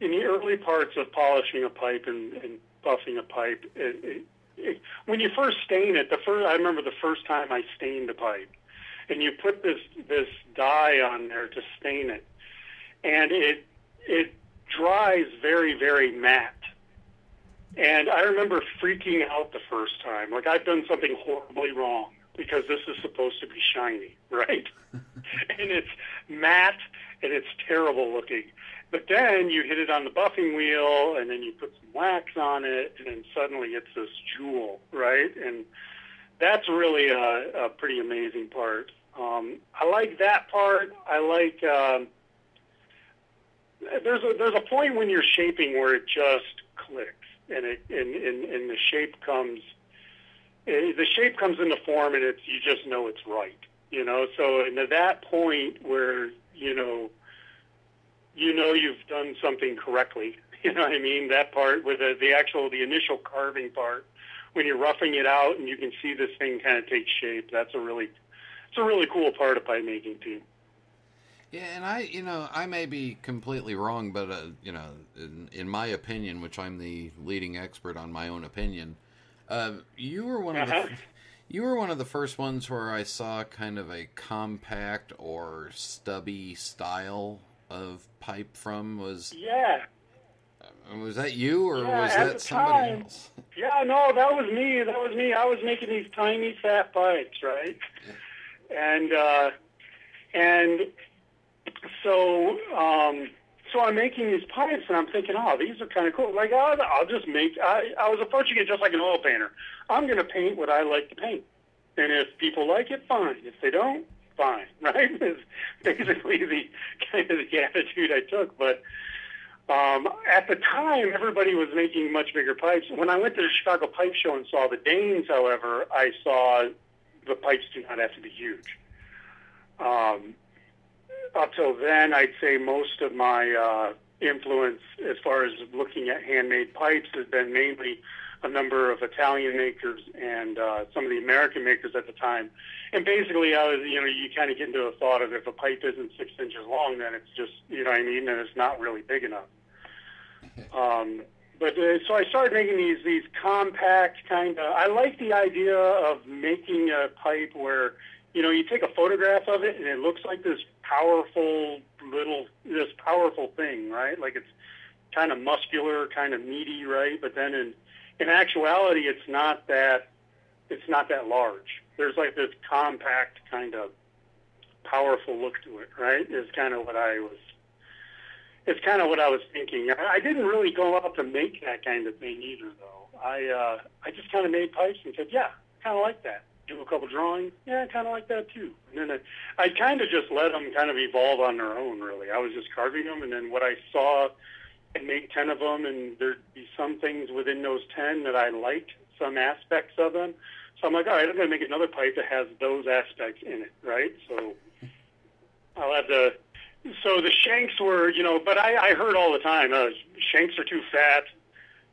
in the early parts of polishing a pipe and, and buffing a pipe, it, it, it, when you first stain it, the first I remember the first time I stained a pipe, and you put this this dye on there to stain it, and it it dries very very matte. And I remember freaking out the first time, like I've done something horribly wrong because this is supposed to be shiny, right? and it's matte and it's terrible looking. But then you hit it on the buffing wheel, and then you put some wax on it, and then suddenly it's this jewel, right? And that's really a, a pretty amazing part. Um, I like that part. I like. Um, there's a there's a point when you're shaping where it just clicks, and it and and, and the shape comes. eh, The shape comes into form, and it's you just know it's right. You know, so and at that point where you know you know you've done something correctly. You know what I mean? That part with the, the actual, the initial carving part, when you're roughing it out and you can see this thing kind of take shape. That's a really, it's a really cool part of pipe making too. Yeah, and I, you know, I may be completely wrong, but uh, you know, in, in my opinion, which I'm the leading expert on my own opinion, uh, you were one of Uh-huh. the, you were one of the first ones where I saw kind of a compact or stubby style of pipe from. Was Yeah, was that you or Yeah, was that somebody time. else? yeah, no, that was me. That was me. I was making these tiny fat pipes, right? And uh, and so um, so I'm making these pipes, and I'm thinking, oh, these are kind of cool. Like, I'll, I'll just make. I, I was approaching it just like an oil painter. I'm going to paint what I like to paint, and if people like it, fine. If they don't, fine. Right? Is basically the kind of the attitude I took. But um, at the time, everybody was making much bigger pipes. When I went to the Chicago Pipe Show and saw the Danes, however, I saw the pipes do not have to be huge. Um, up till then, I'd say most of my uh, influence as far as looking at handmade pipes has been mainly a number of Italian makers and uh, some of the American makers at the time. And basically, I was, you know, you kind of get into a thought of if a pipe isn't six inches long, then it's just, you know what I mean, then it's not really big enough. Um, but uh, so I started making these these compact kind of. I like the idea of making a pipe where you know you take a photograph of it and it looks like this powerful little this powerful thing, right? Like it's kind of muscular, kind of meaty, right? But then in in actuality, it's not that it's not that large. There's like this compact kind of powerful look to it, right? Is kind of what I was it's kind of what I was thinking. I, didn't really go out to make that kind of thing either, though. I uh, I just kind of made pipes and said, yeah, kind of like that. Do a couple drawings, yeah, kind of like that too. And then I, I kind of just let them kind of evolve on their own. Really, I was just carving them, and then what I saw, and make ten of them, and there'd be some things within those ten that I liked, some aspects of them. So I'm like, all right, I'm going to make another pipe that has those aspects in it, right? So I'll have the so the shanks were, you know, but I, I heard all the time, uh, shanks are too fat,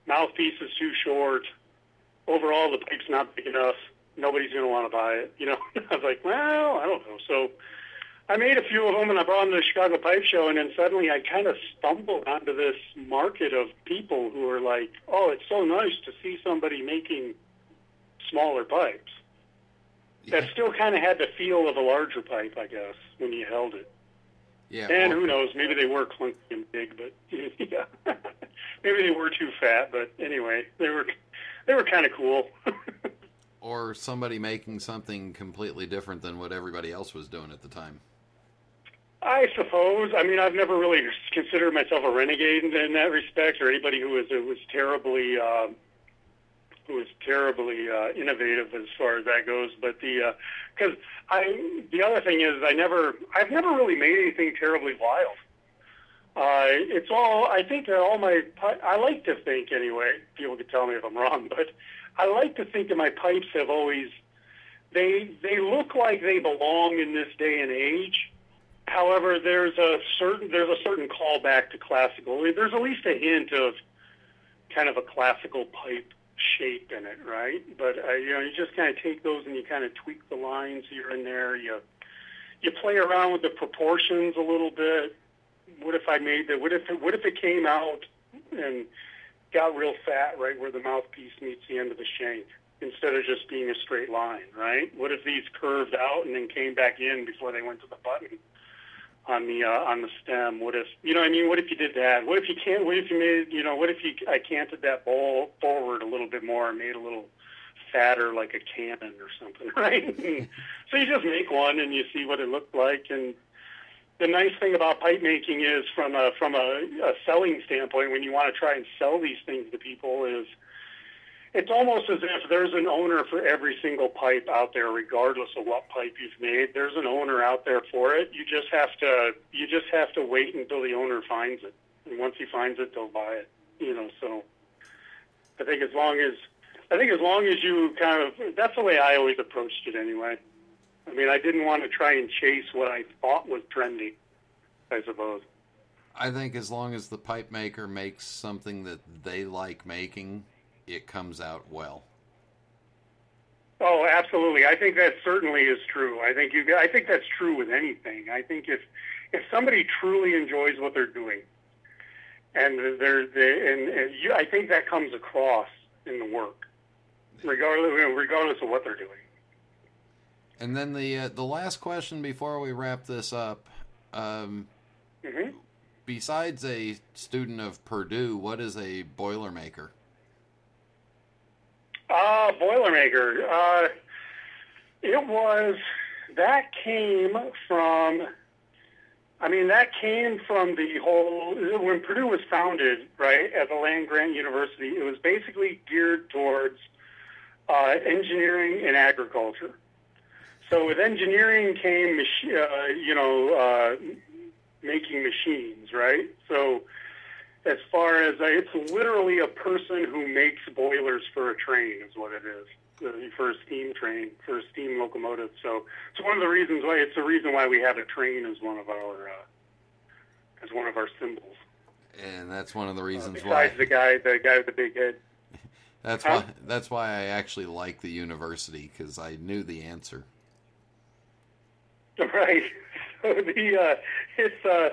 mouthpiece is too short, overall the pipe's not big enough, nobody's going to want to buy it. You know, I was like, well, I don't know. So I made a few of them and I brought them to the Chicago Pipe Show, and then suddenly I kind of stumbled onto this market of people who are like, oh, it's so nice to see somebody making smaller pipes. That still kind of had the feel of a larger pipe, I guess, when you held it. Yeah. And who knows? Maybe they were clunky and big, but yeah, maybe they were too fat. But anyway, they were they were kind of cool. or somebody making something completely different than what everybody else was doing at the time. I suppose. I mean, I've never really considered myself a renegade in, in that respect, or anybody who was was terribly. Uh, who was terribly uh, innovative as far as that goes. But the because uh, I the other thing is I never I've never really made anything terribly wild. Uh, it's all I think that all my I like to think anyway. People can tell me if I'm wrong, but I like to think that my pipes have always they they look like they belong in this day and age. However, there's a certain there's a certain callback to classical. There's at least a hint of kind of a classical pipe shape in it, right? But uh, you know, you just kind of take those and you kind of tweak the lines here and there. You you play around with the proportions a little bit. What if I made that? What if it, what if it came out and got real fat right where the mouthpiece meets the end of the shank instead of just being a straight line, right? What if these curved out and then came back in before they went to the button? On the uh, on the stem. What if you know? I mean, what if you did that? What if you can't? What if you made you know? What if you I canted that bowl forward a little bit more and made a little fatter like a cannon or something, right? so you just make one and you see what it looked like. And the nice thing about pipe making is from a from a, a selling standpoint, when you want to try and sell these things to people, is it's almost as if there's an owner for every single pipe out there, regardless of what pipe you've made. There's an owner out there for it. You just have to you just have to wait until the owner finds it, and once he finds it, they'll buy it. You know, so I think as long as I think as long as you kind of that's the way I always approached it anyway. I mean, I didn't want to try and chase what I thought was trendy. I suppose. I think as long as the pipe maker makes something that they like making, it comes out well. Oh, absolutely. I think that certainly is true. I think you. I think that's true with anything. I think if if somebody truly enjoys what they're doing, and they're they, and, and you, I think that comes across in the work, regardless regardless of what they're doing. And then the uh, the last question before we wrap this up. Um, mm-hmm. Besides a student of Purdue, what is a Boilermaker? Uh, Boilermaker. Uh, it was, that came from, I mean, that came from the whole, when Purdue was founded, right, as a land grant university, it was basically geared towards uh, engineering and agriculture. So with engineering came, uh, you know, uh, making machines, right? So as far as uh, it's literally a person who makes boilers for a train is what it is uh, for a steam train for a steam locomotive. So it's one of the reasons why it's the reason why we have a train as one of our uh, as one of our symbols. And that's one of the reasons uh, besides why the guy the guy with the big head. That's huh? why that's why I actually like the university because I knew the answer. Right. So the uh, it's uh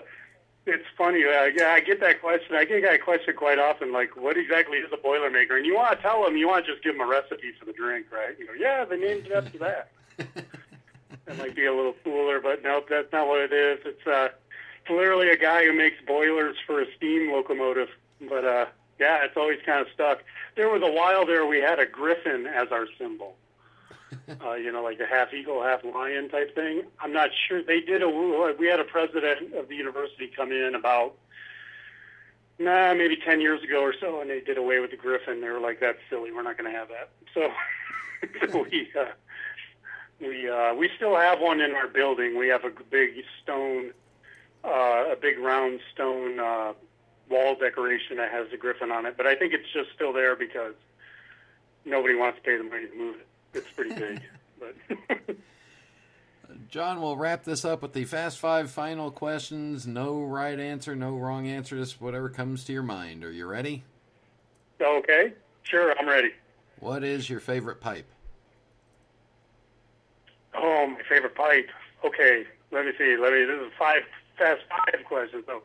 it's funny. Yeah, I get that question. I get that question quite often. Like, what exactly is a Boilermaker? And you want to tell them, you want to just give them a recipe for the drink, right? You go, yeah, they named it after that. that might be a little cooler, but nope, that's not what it is. It's uh, it's literally a guy who makes boilers for a steam locomotive. But uh, yeah, it's always kind of stuck. There was a while there we had a griffin as our symbol. Uh, you know, like a half eagle, half lion type thing. I'm not sure. They did a. We had a president of the university come in about nah, maybe 10 years ago or so, and they did away with the Griffin. They were like, that's silly. We're not going to have that. So, so we, uh, we, uh, we still have one in our building. We have a big stone, uh, a big round stone uh, wall decoration that has the Griffin on it. But I think it's just still there because nobody wants to pay the money to move it. It's pretty big. but John, we'll wrap this up with the Fast Five final questions. No right answer, no wrong answer, just whatever comes to your mind. Are you ready? Okay, sure, I'm ready. What is your favorite pipe? Oh, my favorite pipe. Okay, let me see. Let me. This is five fast five questions. So,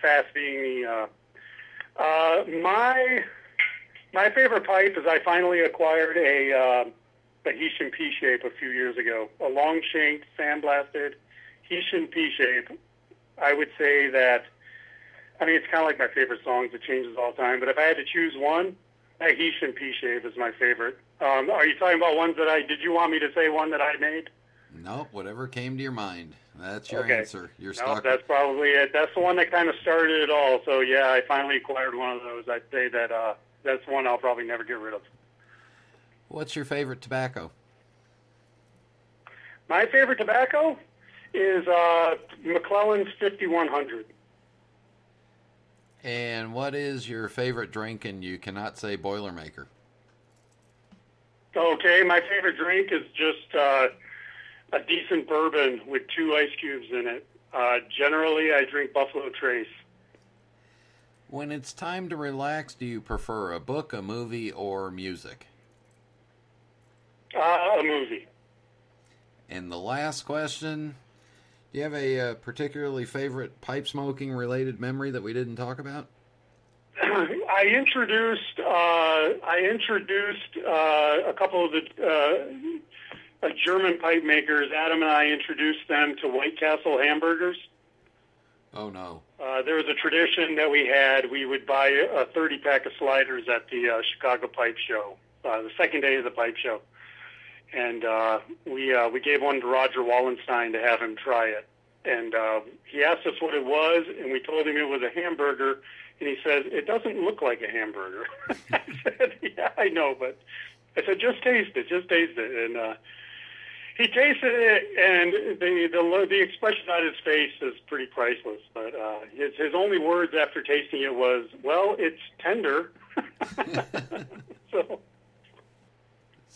fast being the. Uh, uh, my my favorite pipe is I finally acquired a. Uh, Heeschen P shape a few years ago. A long shanked, sandblasted Heeschen P shape. I would say that, I mean, it's kind of like my favorite songs. It changes all the time. But if I had to choose one, Heeschen P shape is my favorite. Um, are you talking about ones that I, did you want me to say one that I made? Nope, whatever came to your mind. That's your okay. answer. You're no, stuck. That's probably it. That's the one that kind of started it all. So yeah, I finally acquired one of those. I'd say that uh, that's one I'll probably never get rid of. What's your favorite tobacco? My favorite tobacco is uh, McClelland's 5100. And what is your favorite drink? And you cannot say Boilermaker. Okay, my favorite drink is just uh, a decent bourbon with two ice cubes in it. Uh, generally, I drink Buffalo Trace. When it's time to relax, do you prefer a book, a movie, or music? Uh, a movie. And the last question Do you have a, uh, particularly favorite pipe smoking related memory that we didn't talk about? I introduced uh, I introduced uh, a couple of the uh, German pipe makers. Adam and I introduced them to White Castle hamburgers. Oh no! Uh, there was a tradition that we had. We would buy a 30 pack of sliders at the uh, Chicago Pipe Show, uh, the second day of the pipe show, and uh, we uh, we gave one to Roger Wallenstein to have him try it. And uh, he asked us what it was, and we told him it was a hamburger. And he said, "It doesn't look like a hamburger." I said, "Yeah, I know, but." I said, "Just taste it, just taste it." And uh, he tasted it, and the the the expression on his face is pretty priceless. But uh, his his only words after tasting it was, "Well, it's tender." so.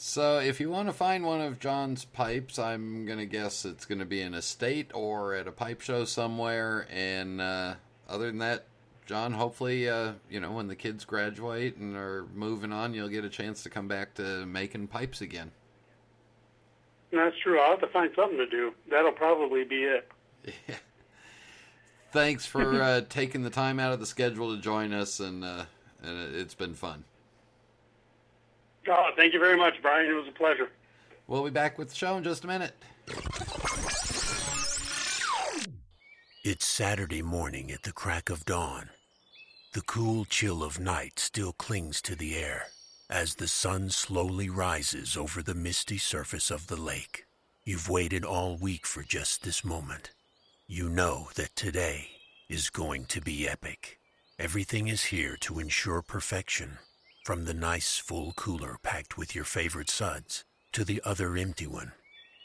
So, if you want to find one of John's pipes, I'm going to guess it's going to be in a state or at a pipe show somewhere. And uh, other than that, John, hopefully, uh, you know, when the kids graduate and are moving on, you'll get a chance to come back to making pipes again. That's true. I'll have to find something to do. That'll probably be it. Yeah. Thanks for uh, taking the time out of the schedule to join us, and, uh, and it's been fun. Oh, thank you very much, Brian. It was a pleasure. We'll be back with the show in just a minute. It's Saturday morning at the crack of dawn. The cool chill of night still clings to the air as the sun slowly rises over the misty surface of the lake. You've waited all week for just this moment. You know that today is going to be epic. Everything is here to ensure perfection. From the nice full cooler packed with your favorite suds to the other empty one,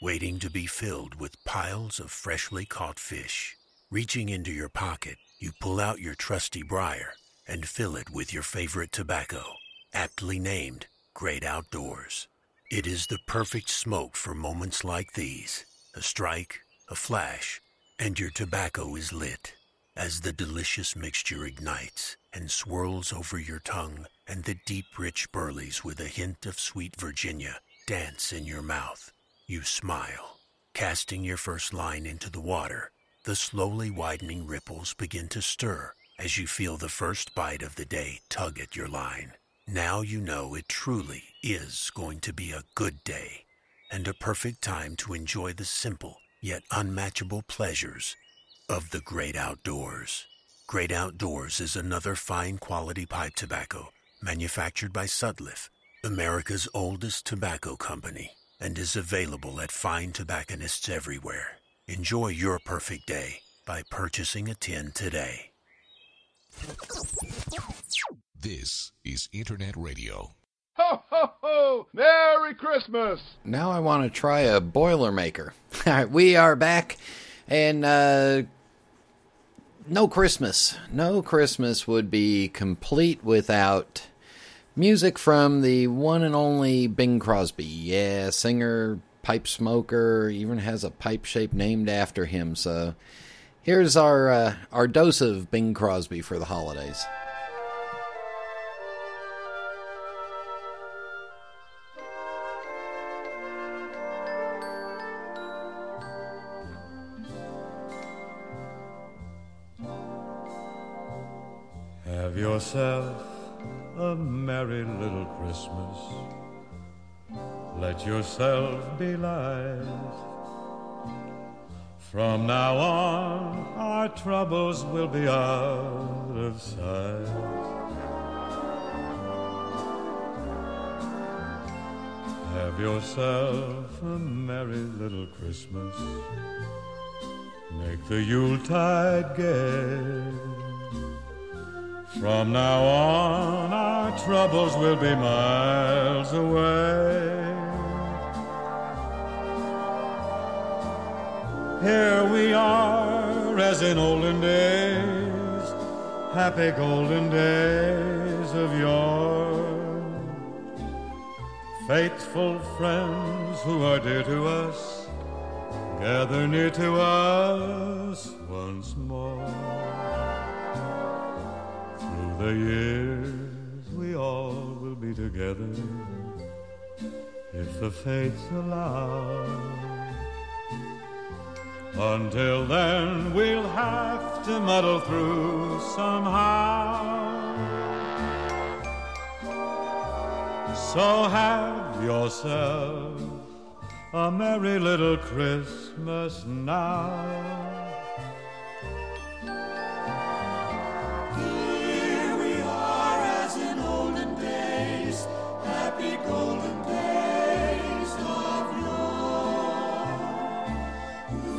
waiting to be filled with piles of freshly caught fish. Reaching into your pocket, you pull out your trusty briar and fill it with your favorite tobacco, aptly named Great Outdoors. It is the perfect smoke for moments like these. A strike, a flash, and your tobacco is lit as the delicious mixture ignites and swirls over your tongue and the deep rich burleys with a hint of sweet Virginia dance in your mouth. You smile, casting your first line into the water. The slowly widening ripples begin to stir as you feel the first bite of the day tug at your line. Now you know it truly is going to be a good day and a perfect time to enjoy the simple yet unmatchable pleasures of the great outdoors. Great Outdoors is another fine quality pipe tobacco manufactured by Sutliff, America's oldest tobacco company, and is available at fine tobacconists everywhere. Enjoy your perfect day by purchasing a tin today. This is Internet Radio. Ho, ho, ho! Merry Christmas! Now I want to try a Boilermaker. All right, we are back, and uh, no Christmas. No Christmas would be complete without music from the one and only Bing Crosby. Yeah, singer, pipe smoker, even has a pipe shape named after him. So here's our uh, our dose of Bing Crosby for the holidays. Have yourself a merry little Christmas. Let yourself be light. From now on, our troubles will be out of sight. Have yourself a merry little Christmas. Make the Yuletide gay. From now on, our troubles will be miles away. Here we are, as in olden days, happy golden days of yore. Faithful friends who are dear to us, gather near to us once more. The years, we all will be together if the fates allow. Until then, we'll have to muddle through somehow. So have yourself a merry little Christmas now.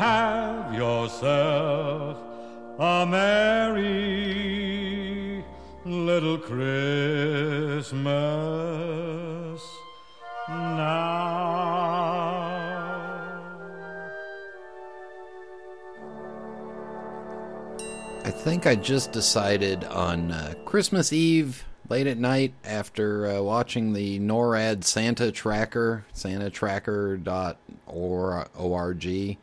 have yourself a merry little Christmas now. I think I just decided on uh, Christmas Eve, late at night, after uh, watching the NORAD Santa Tracker, santatracker.org.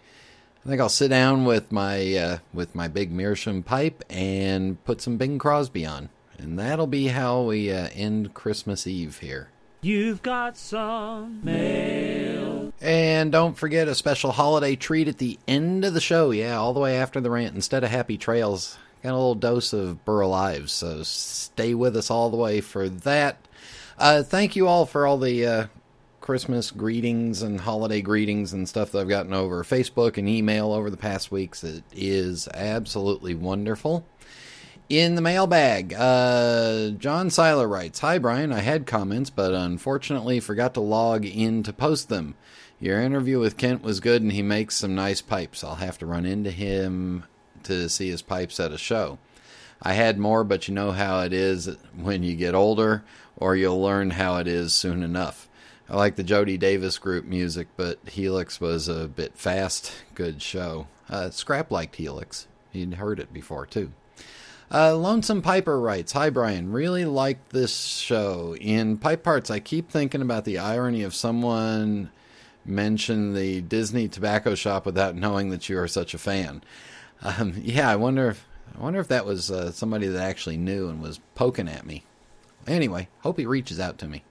I think I'll sit down with my uh, with my big Meerschaum pipe and put some Bing Crosby on, and that'll be how we uh, end Christmas Eve here. You've got some mail. And don't forget a special holiday treat at the end of the show. Yeah, all the way after the rant. Instead of Happy Trails, got a little dose of Burl Ives. So stay with us all the way for that. Uh, thank you all for all the uh, Christmas greetings and holiday greetings and stuff that I've gotten over Facebook and email over the past weeks. It is absolutely wonderful. In the mailbag, uh, John Seiler writes Hi, Brian. I had comments, but unfortunately forgot to log in to post them. Your interview with Kent was good, and he makes some nice pipes. I'll have to run into him to see his pipes at a show. I had more, but you know how it is when you get older, or you'll learn how it is soon enough. I like the Jody Davis group music, but Helix was a bit fast. Good show. Uh, Scrap liked Helix. He'd heard it before, too. Uh, Lonesome Piper writes, Hi Brian, really liked this show. In Pipe Parts, I keep thinking about the irony of someone mention the Disney tobacco shop without knowing that you are such a fan. Um, yeah, I wonder if I wonder if that was uh, somebody that actually knew and was poking at me. Anyway, hope he reaches out to me.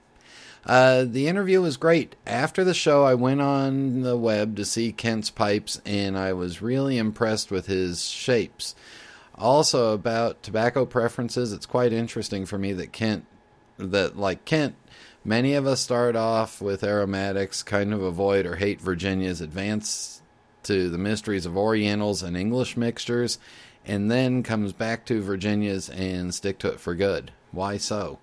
Uh, the interview was great. After the show, I went on the web to see Kent's pipes, and I was really impressed with his shapes. Also about tobacco preferences, it's quite interesting for me that Kent, that like Kent, many of us start off with aromatics, kind of avoid or hate Virginia's, advance to the mysteries of Orientals and English mixtures, and then comes back to Virginia's and stick to it for good. Why so?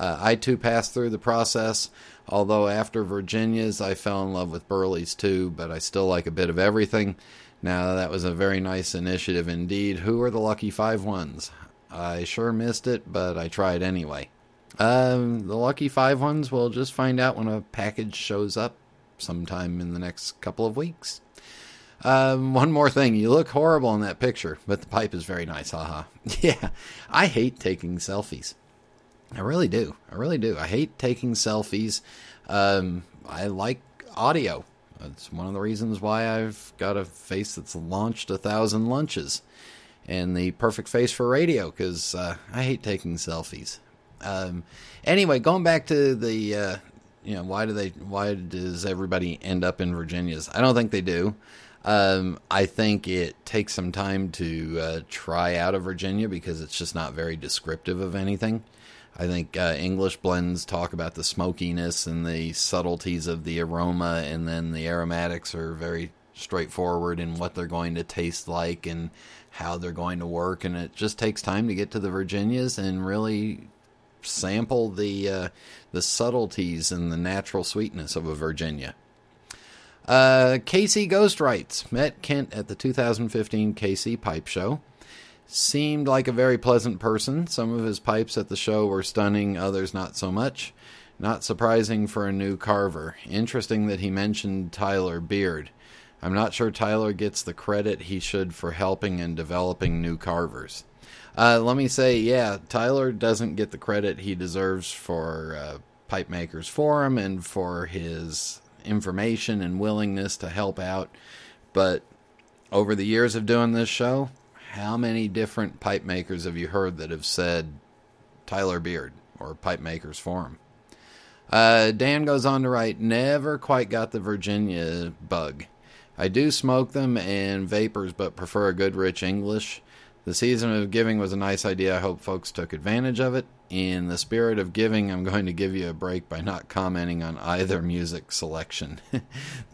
Uh, I too passed through the process, although after Virginia's I fell in love with Burley's too, but I still like a bit of everything. Now, that was a very nice initiative indeed. Who are the lucky five ones? I sure missed it, but I tried anyway. Um, the lucky five ones, we'll just find out when a package shows up sometime in the next couple of weeks. Um, one more thing. You look horrible in that picture, but the pipe is very nice. Haha. Yeah, I hate taking selfies. I really do. I really do. I hate taking selfies. Um, I like audio. It's one of the reasons why I've got a face that's launched a thousand lunches, and the perfect face for radio because uh, I hate taking selfies. Um, anyway, going back to the, uh, you know, why do they? Why does everybody end up in Virginia's? I don't think they do. Um, I think it takes some time to uh, try out of Virginia because it's just not very descriptive of anything. I think uh, English blends talk about the smokiness and the subtleties of the aroma, and then the aromatics are very straightforward in what they're going to taste like and how they're going to work. And it just takes time to get to the Virginias and really sample the uh, the subtleties and the natural sweetness of a Virginia. Uh, Casey Ghost writes met Kent at the 2015 KC Pipe Show seemed like a very pleasant person. Some of his pipes at the show were stunning, others not so much. Not surprising for a new carver. Interesting that he mentioned Tyler Beard. I'm not sure Tyler gets the credit he should for helping and developing new carvers. Uh, let me say, yeah, Tyler doesn't get the credit he deserves for uh, Pipe Makers Forum and for his information and willingness to help out. But over the years of doing this show, how many different pipe makers have you heard that have said Tyler Beard or Pipe Makers Forum? Uh, Dan goes on to write, never quite got the Virginia bug. I do smoke them and VaPers, but prefer a good rich English. The season of giving was a nice idea. I hope folks took advantage of it. In the spirit of giving, I'm going to give you a break by not commenting on either music selection.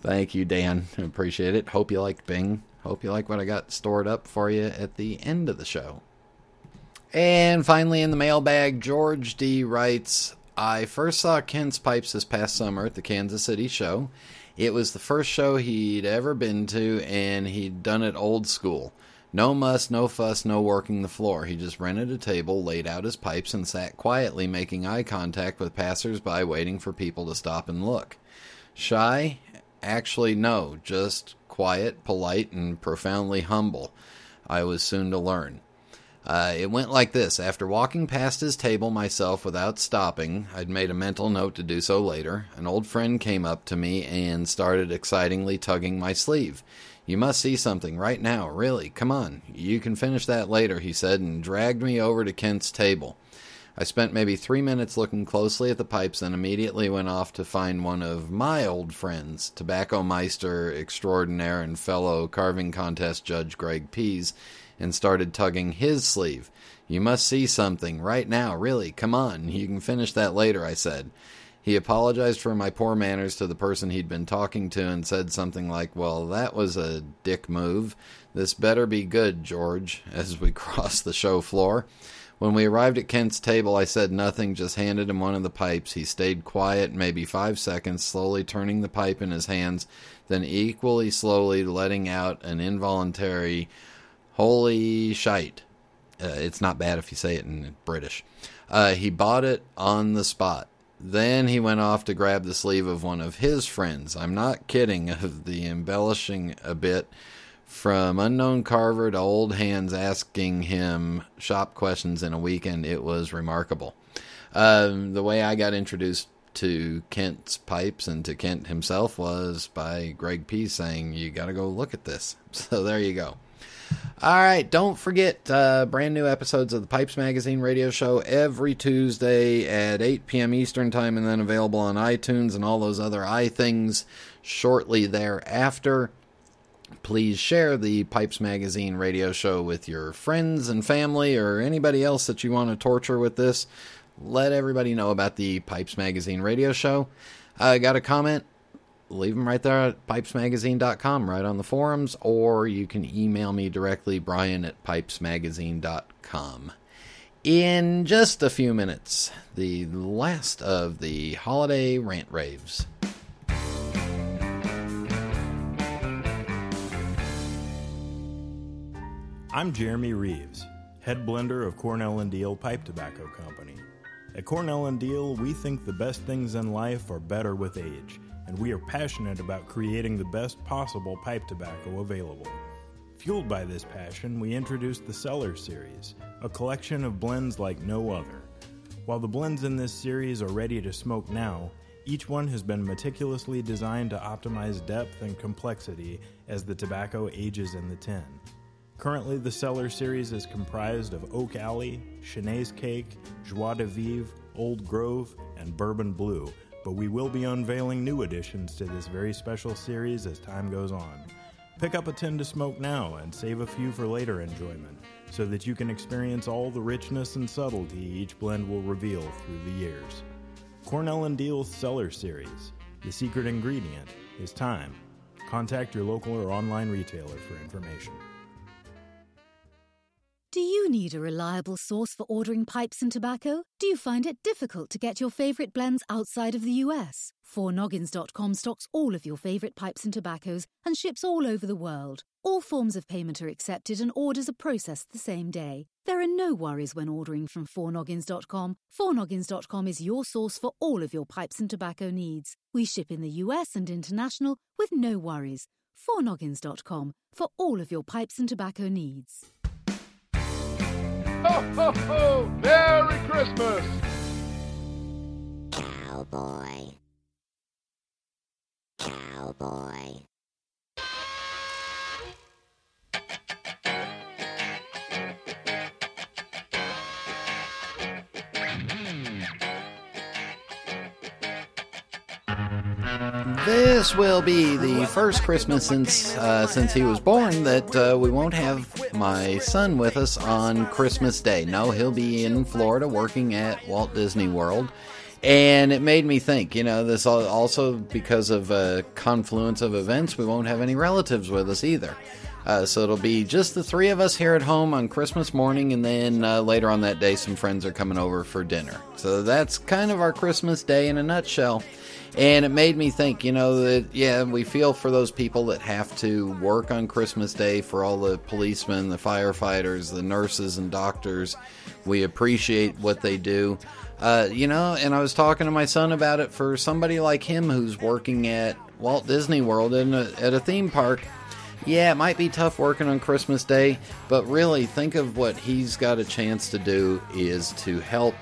Thank you, Dan. Appreciate it. Hope you liked Bing. Hope you like what I got stored up for you at the end of the show. And finally, in the mailbag, George D writes I first saw Kent's Pipes this past summer at the Kansas City show. It was the first show he'd ever been to, and he'd done it old school. No muss, no fuss, no working the floor. He just rented a table, laid out his pipes, and sat quietly making eye contact with passersby, waiting for people to stop and look. Shy? Actually, no, just quiet, polite, and profoundly humble. I was soon to learn. Uh, it went like this. After walking past his table myself without stopping, I'd made a mental note to do so later. An old friend came up to me and started excitingly tugging my sleeve. You must see something right now, really. Come on. You can finish that later, he said, and dragged me over to Kent's table. I spent maybe three minutes looking closely at the pipes, and immediately went off to find one of my old friends, Tobacco Meister extraordinaire and fellow carving contest judge Greg Pease, and started tugging his sleeve. You must see something right now, really. Come on. You can finish that later, I said. He apologized for my poor manners to the person he'd been talking to and said something like, Well, that was a dick move. This better be good, George, as we crossed the show floor. When we arrived at Kent's table, I said nothing, just handed him one of the pipes. He stayed quiet maybe five seconds, slowly turning the pipe in his hands, then equally slowly letting out an involuntary, holy shite. Uh, it's not bad if you say it in British. Uh, he bought it on the spot. Then he went off to grab the sleeve of one of his friends. I'm not kidding of the embellishing a bit from unknown carver to old hands asking him shop questions in a weekend, it was remarkable. Um, the way I got introduced to Kent's pipes and to Kent himself was by Greg P saying, You got to go look at this. So there you go. All right, don't forget uh, brand new episodes of the Pipes Magazine radio show every Tuesday at 8 p.m. Eastern Time and then available on iTunes and all those other i things shortly thereafter. Please share the Pipes Magazine radio show with your friends and family or anybody else that you want to torture with this. Let everybody know about the Pipes Magazine radio show. I uh, got a comment? Leave them right there at pipesmagazine.com, right on the forums, or you can email me directly, brian at pipesmagazine.com. In just a few minutes, the last of the holiday rant raves. I'm Jeremy Reeves, head blender of Cornell and Deal Pipe Tobacco Company. At Cornell and Deal, we think the best things in life are better with age, and we are passionate about creating the best possible pipe tobacco available. Fueled by this passion, we introduced the Cellar Series, a collection of blends like no other. While the blends in this series are ready to smoke now, each one has been meticulously designed to optimize depth and complexity as the tobacco ages in the tin. Currently, the Cellar series is comprised of Oak Alley, Cheneys Cake, Joie de Vivre, Old Grove, and Bourbon Blue, but we will be unveiling new additions to this very special series as time goes on. Pick up a tin to smoke now and save a few for later enjoyment, so that you can experience all the richness and subtlety each blend will reveal through the years. Cornell and Deal's Cellar Series. The secret ingredient is time. Contact your local or online retailer for information. Do you need a reliable source for ordering pipes and tobacco? Do you find it difficult to get your favorite blends outside of the US? 4noggins.com stocks all of your favorite pipes and tobaccos and ships all over the world. All forms of payment are accepted and orders are processed the same day. There are no worries when ordering from 4noggins.com. 4noggins.com is your source for all of your pipes and tobacco needs. We ship in the US and international with no worries. 4noggins.com for all of your pipes and tobacco needs. Ho, ho, ho! Merry Christmas! Cowboy. Cowboy. This will be the first Christmas since uh, since he was born that uh, we won't have my son with us on Christmas Day. No, he'll be in Florida working at Walt Disney World. And it made me think, you know, this also because of a confluence of events, we won't have any relatives with us either. Uh, so it'll be just the three of us here at home on Christmas morning, and then uh, later on that day, some friends are coming over for dinner. So that's kind of our Christmas day in a nutshell. And it made me think, you know, that, yeah, we feel for those people that have to work on Christmas Day, for all the policemen, the firefighters, the nurses, and doctors. We appreciate what they do. Uh, you know, and I was talking to my son about it for somebody like him who's working at Walt Disney World in a, at a theme park. Yeah, it might be tough working on Christmas Day, but really think of what he's got a chance to do is to help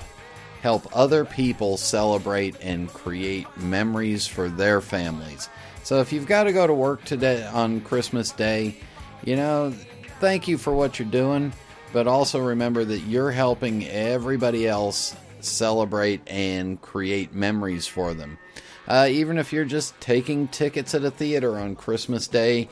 help other people celebrate and create memories for their families. So if you've got to go to work today on Christmas Day, you know, thank you for what you're doing, but also remember that you're helping everybody else celebrate and create memories for them. Uh, even if you're just taking tickets at a theater on Christmas Day,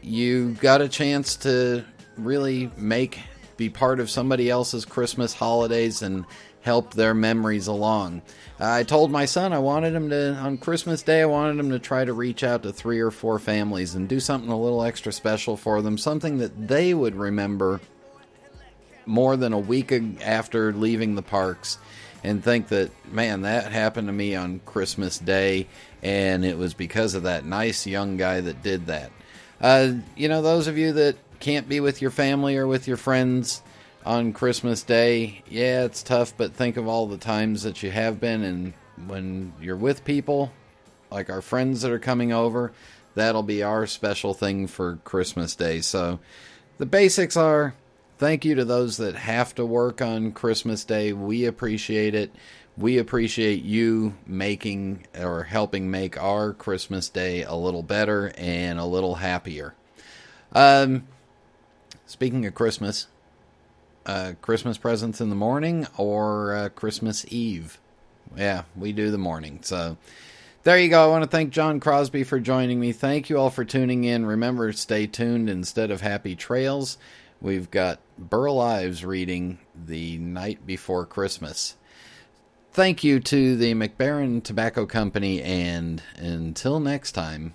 you got a chance to really make be part of somebody else's Christmas holidays and help their memories along. I told my son I wanted him to, on Christmas Day, I wanted him to try to reach out to three or four families and do something a little extra special for them, something that they would remember more than a week after leaving the parks and think that, man, that happened to me on Christmas Day, and it was because of that nice young guy that did that. Uh, you know, those of you that can't be with your family or with your friends, on Christmas Day, yeah, it's tough, but think of all the times that you have been, and when you're with people, like our friends that are coming over, that'll be our special thing for Christmas Day. So the basics are thank you to those that have to work on Christmas Day. We appreciate it. We appreciate you making or helping make our Christmas Day a little better and a little happier. Um, speaking of Christmas, uh, Christmas presents in the morning or uh, Christmas Eve. Yeah, we do the morning. So There you go. I want to thank John Crosby for joining me. Thank you all for tuning in. Remember, stay tuned instead of Happy Trails. We've got Burl Ives reading The Night Before Christmas. Thank you to the Mac Baren Tobacco Company, and until next time.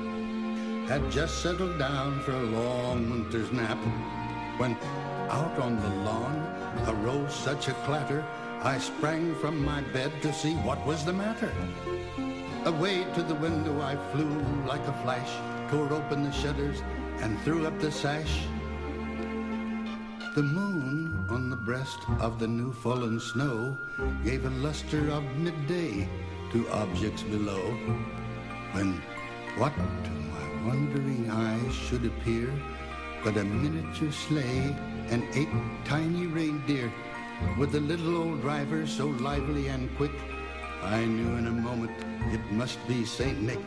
had just settled down for a long winter's nap when out on the lawn arose such a clatter I sprang from my bed to see what was the matter. Away to the window I flew like a flash, tore open the shutters and threw up the sash. The moon on the breast of the new fallen snow gave a luster of midday to objects below. When what to wondering eyes should appear but a miniature sleigh and eight tiny reindeer with a little old driver so lively and quick, I knew in a moment it must be St. Nick.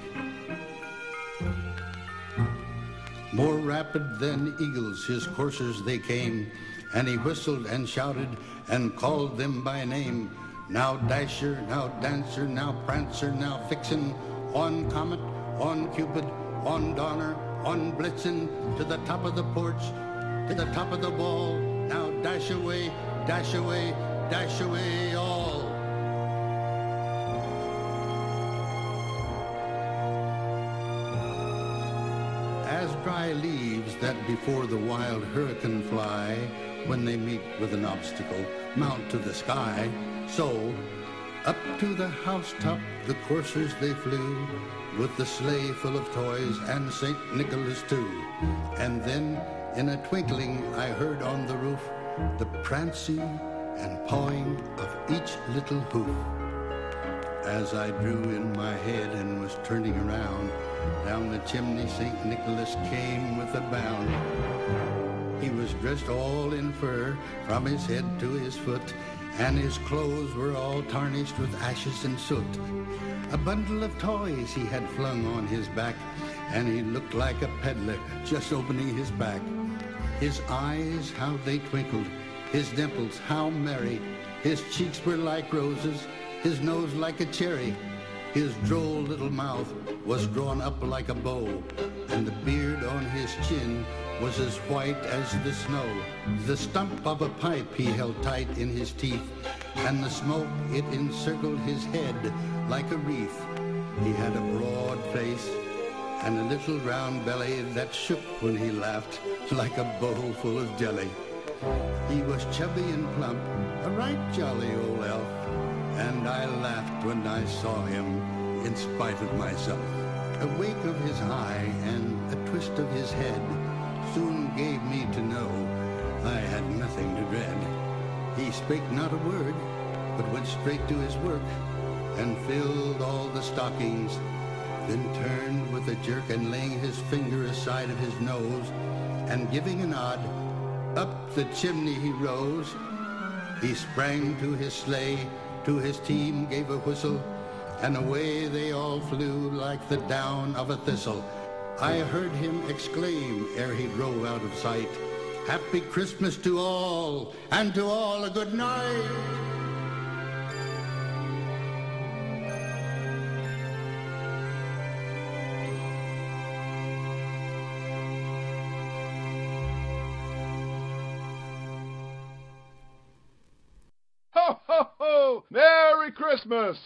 More rapid than eagles his coursers they came, and he whistled and shouted and called them by name. Now Dasher, now Dancer, now Prancer, now Vixen, on Comet, on Cupid, on Donner, on Blitzen, to the top of the porch, to the top of the ball. Now dash away, dash away, dash away all. As dry leaves that before the wild hurricane fly, when they meet with an obstacle, mount to the sky, so up to the housetop the coursers they flew, with the sleigh full of toys and St. Nicholas too. And then in a twinkling I heard on the roof the prancing and pawing of each little hoof. As I drew in my head and was turning around, down the chimney St. Nicholas came with a bound. He was dressed all in fur from his head to his foot, and his clothes were all tarnished with ashes and soot. A bundle of toys he had flung on his back, and he looked like a peddler just opening his back. His eyes, how they twinkled, his dimples, how merry. His cheeks were like roses, his nose like a cherry. His droll little mouth was drawn up like a bow, and the beard on his chin was as white as the snow. The stump of a pipe he held tight in his teeth, and the smoke it encircled his head like a wreath. He had a broad face and a little round belly that shook when he laughed like a bowl full of jelly. He was chubby and plump, a right jolly old elf, and I laughed when I saw him in spite of myself. A wake of his eye and a twist of his head soon gave me to know I had nothing to dread. He spake not a word, but went straight to his work and filled all the stockings, then turned with a jerk and laying his finger aside of his nose and giving a nod, up the chimney he rose. He sprang to his sleigh, to his team gave a whistle, and away they all flew like the down of a thistle. I heard him exclaim ere he drove out of sight, Happy Christmas to all, and to all a good night. Ho, ho, ho! Merry Christmas!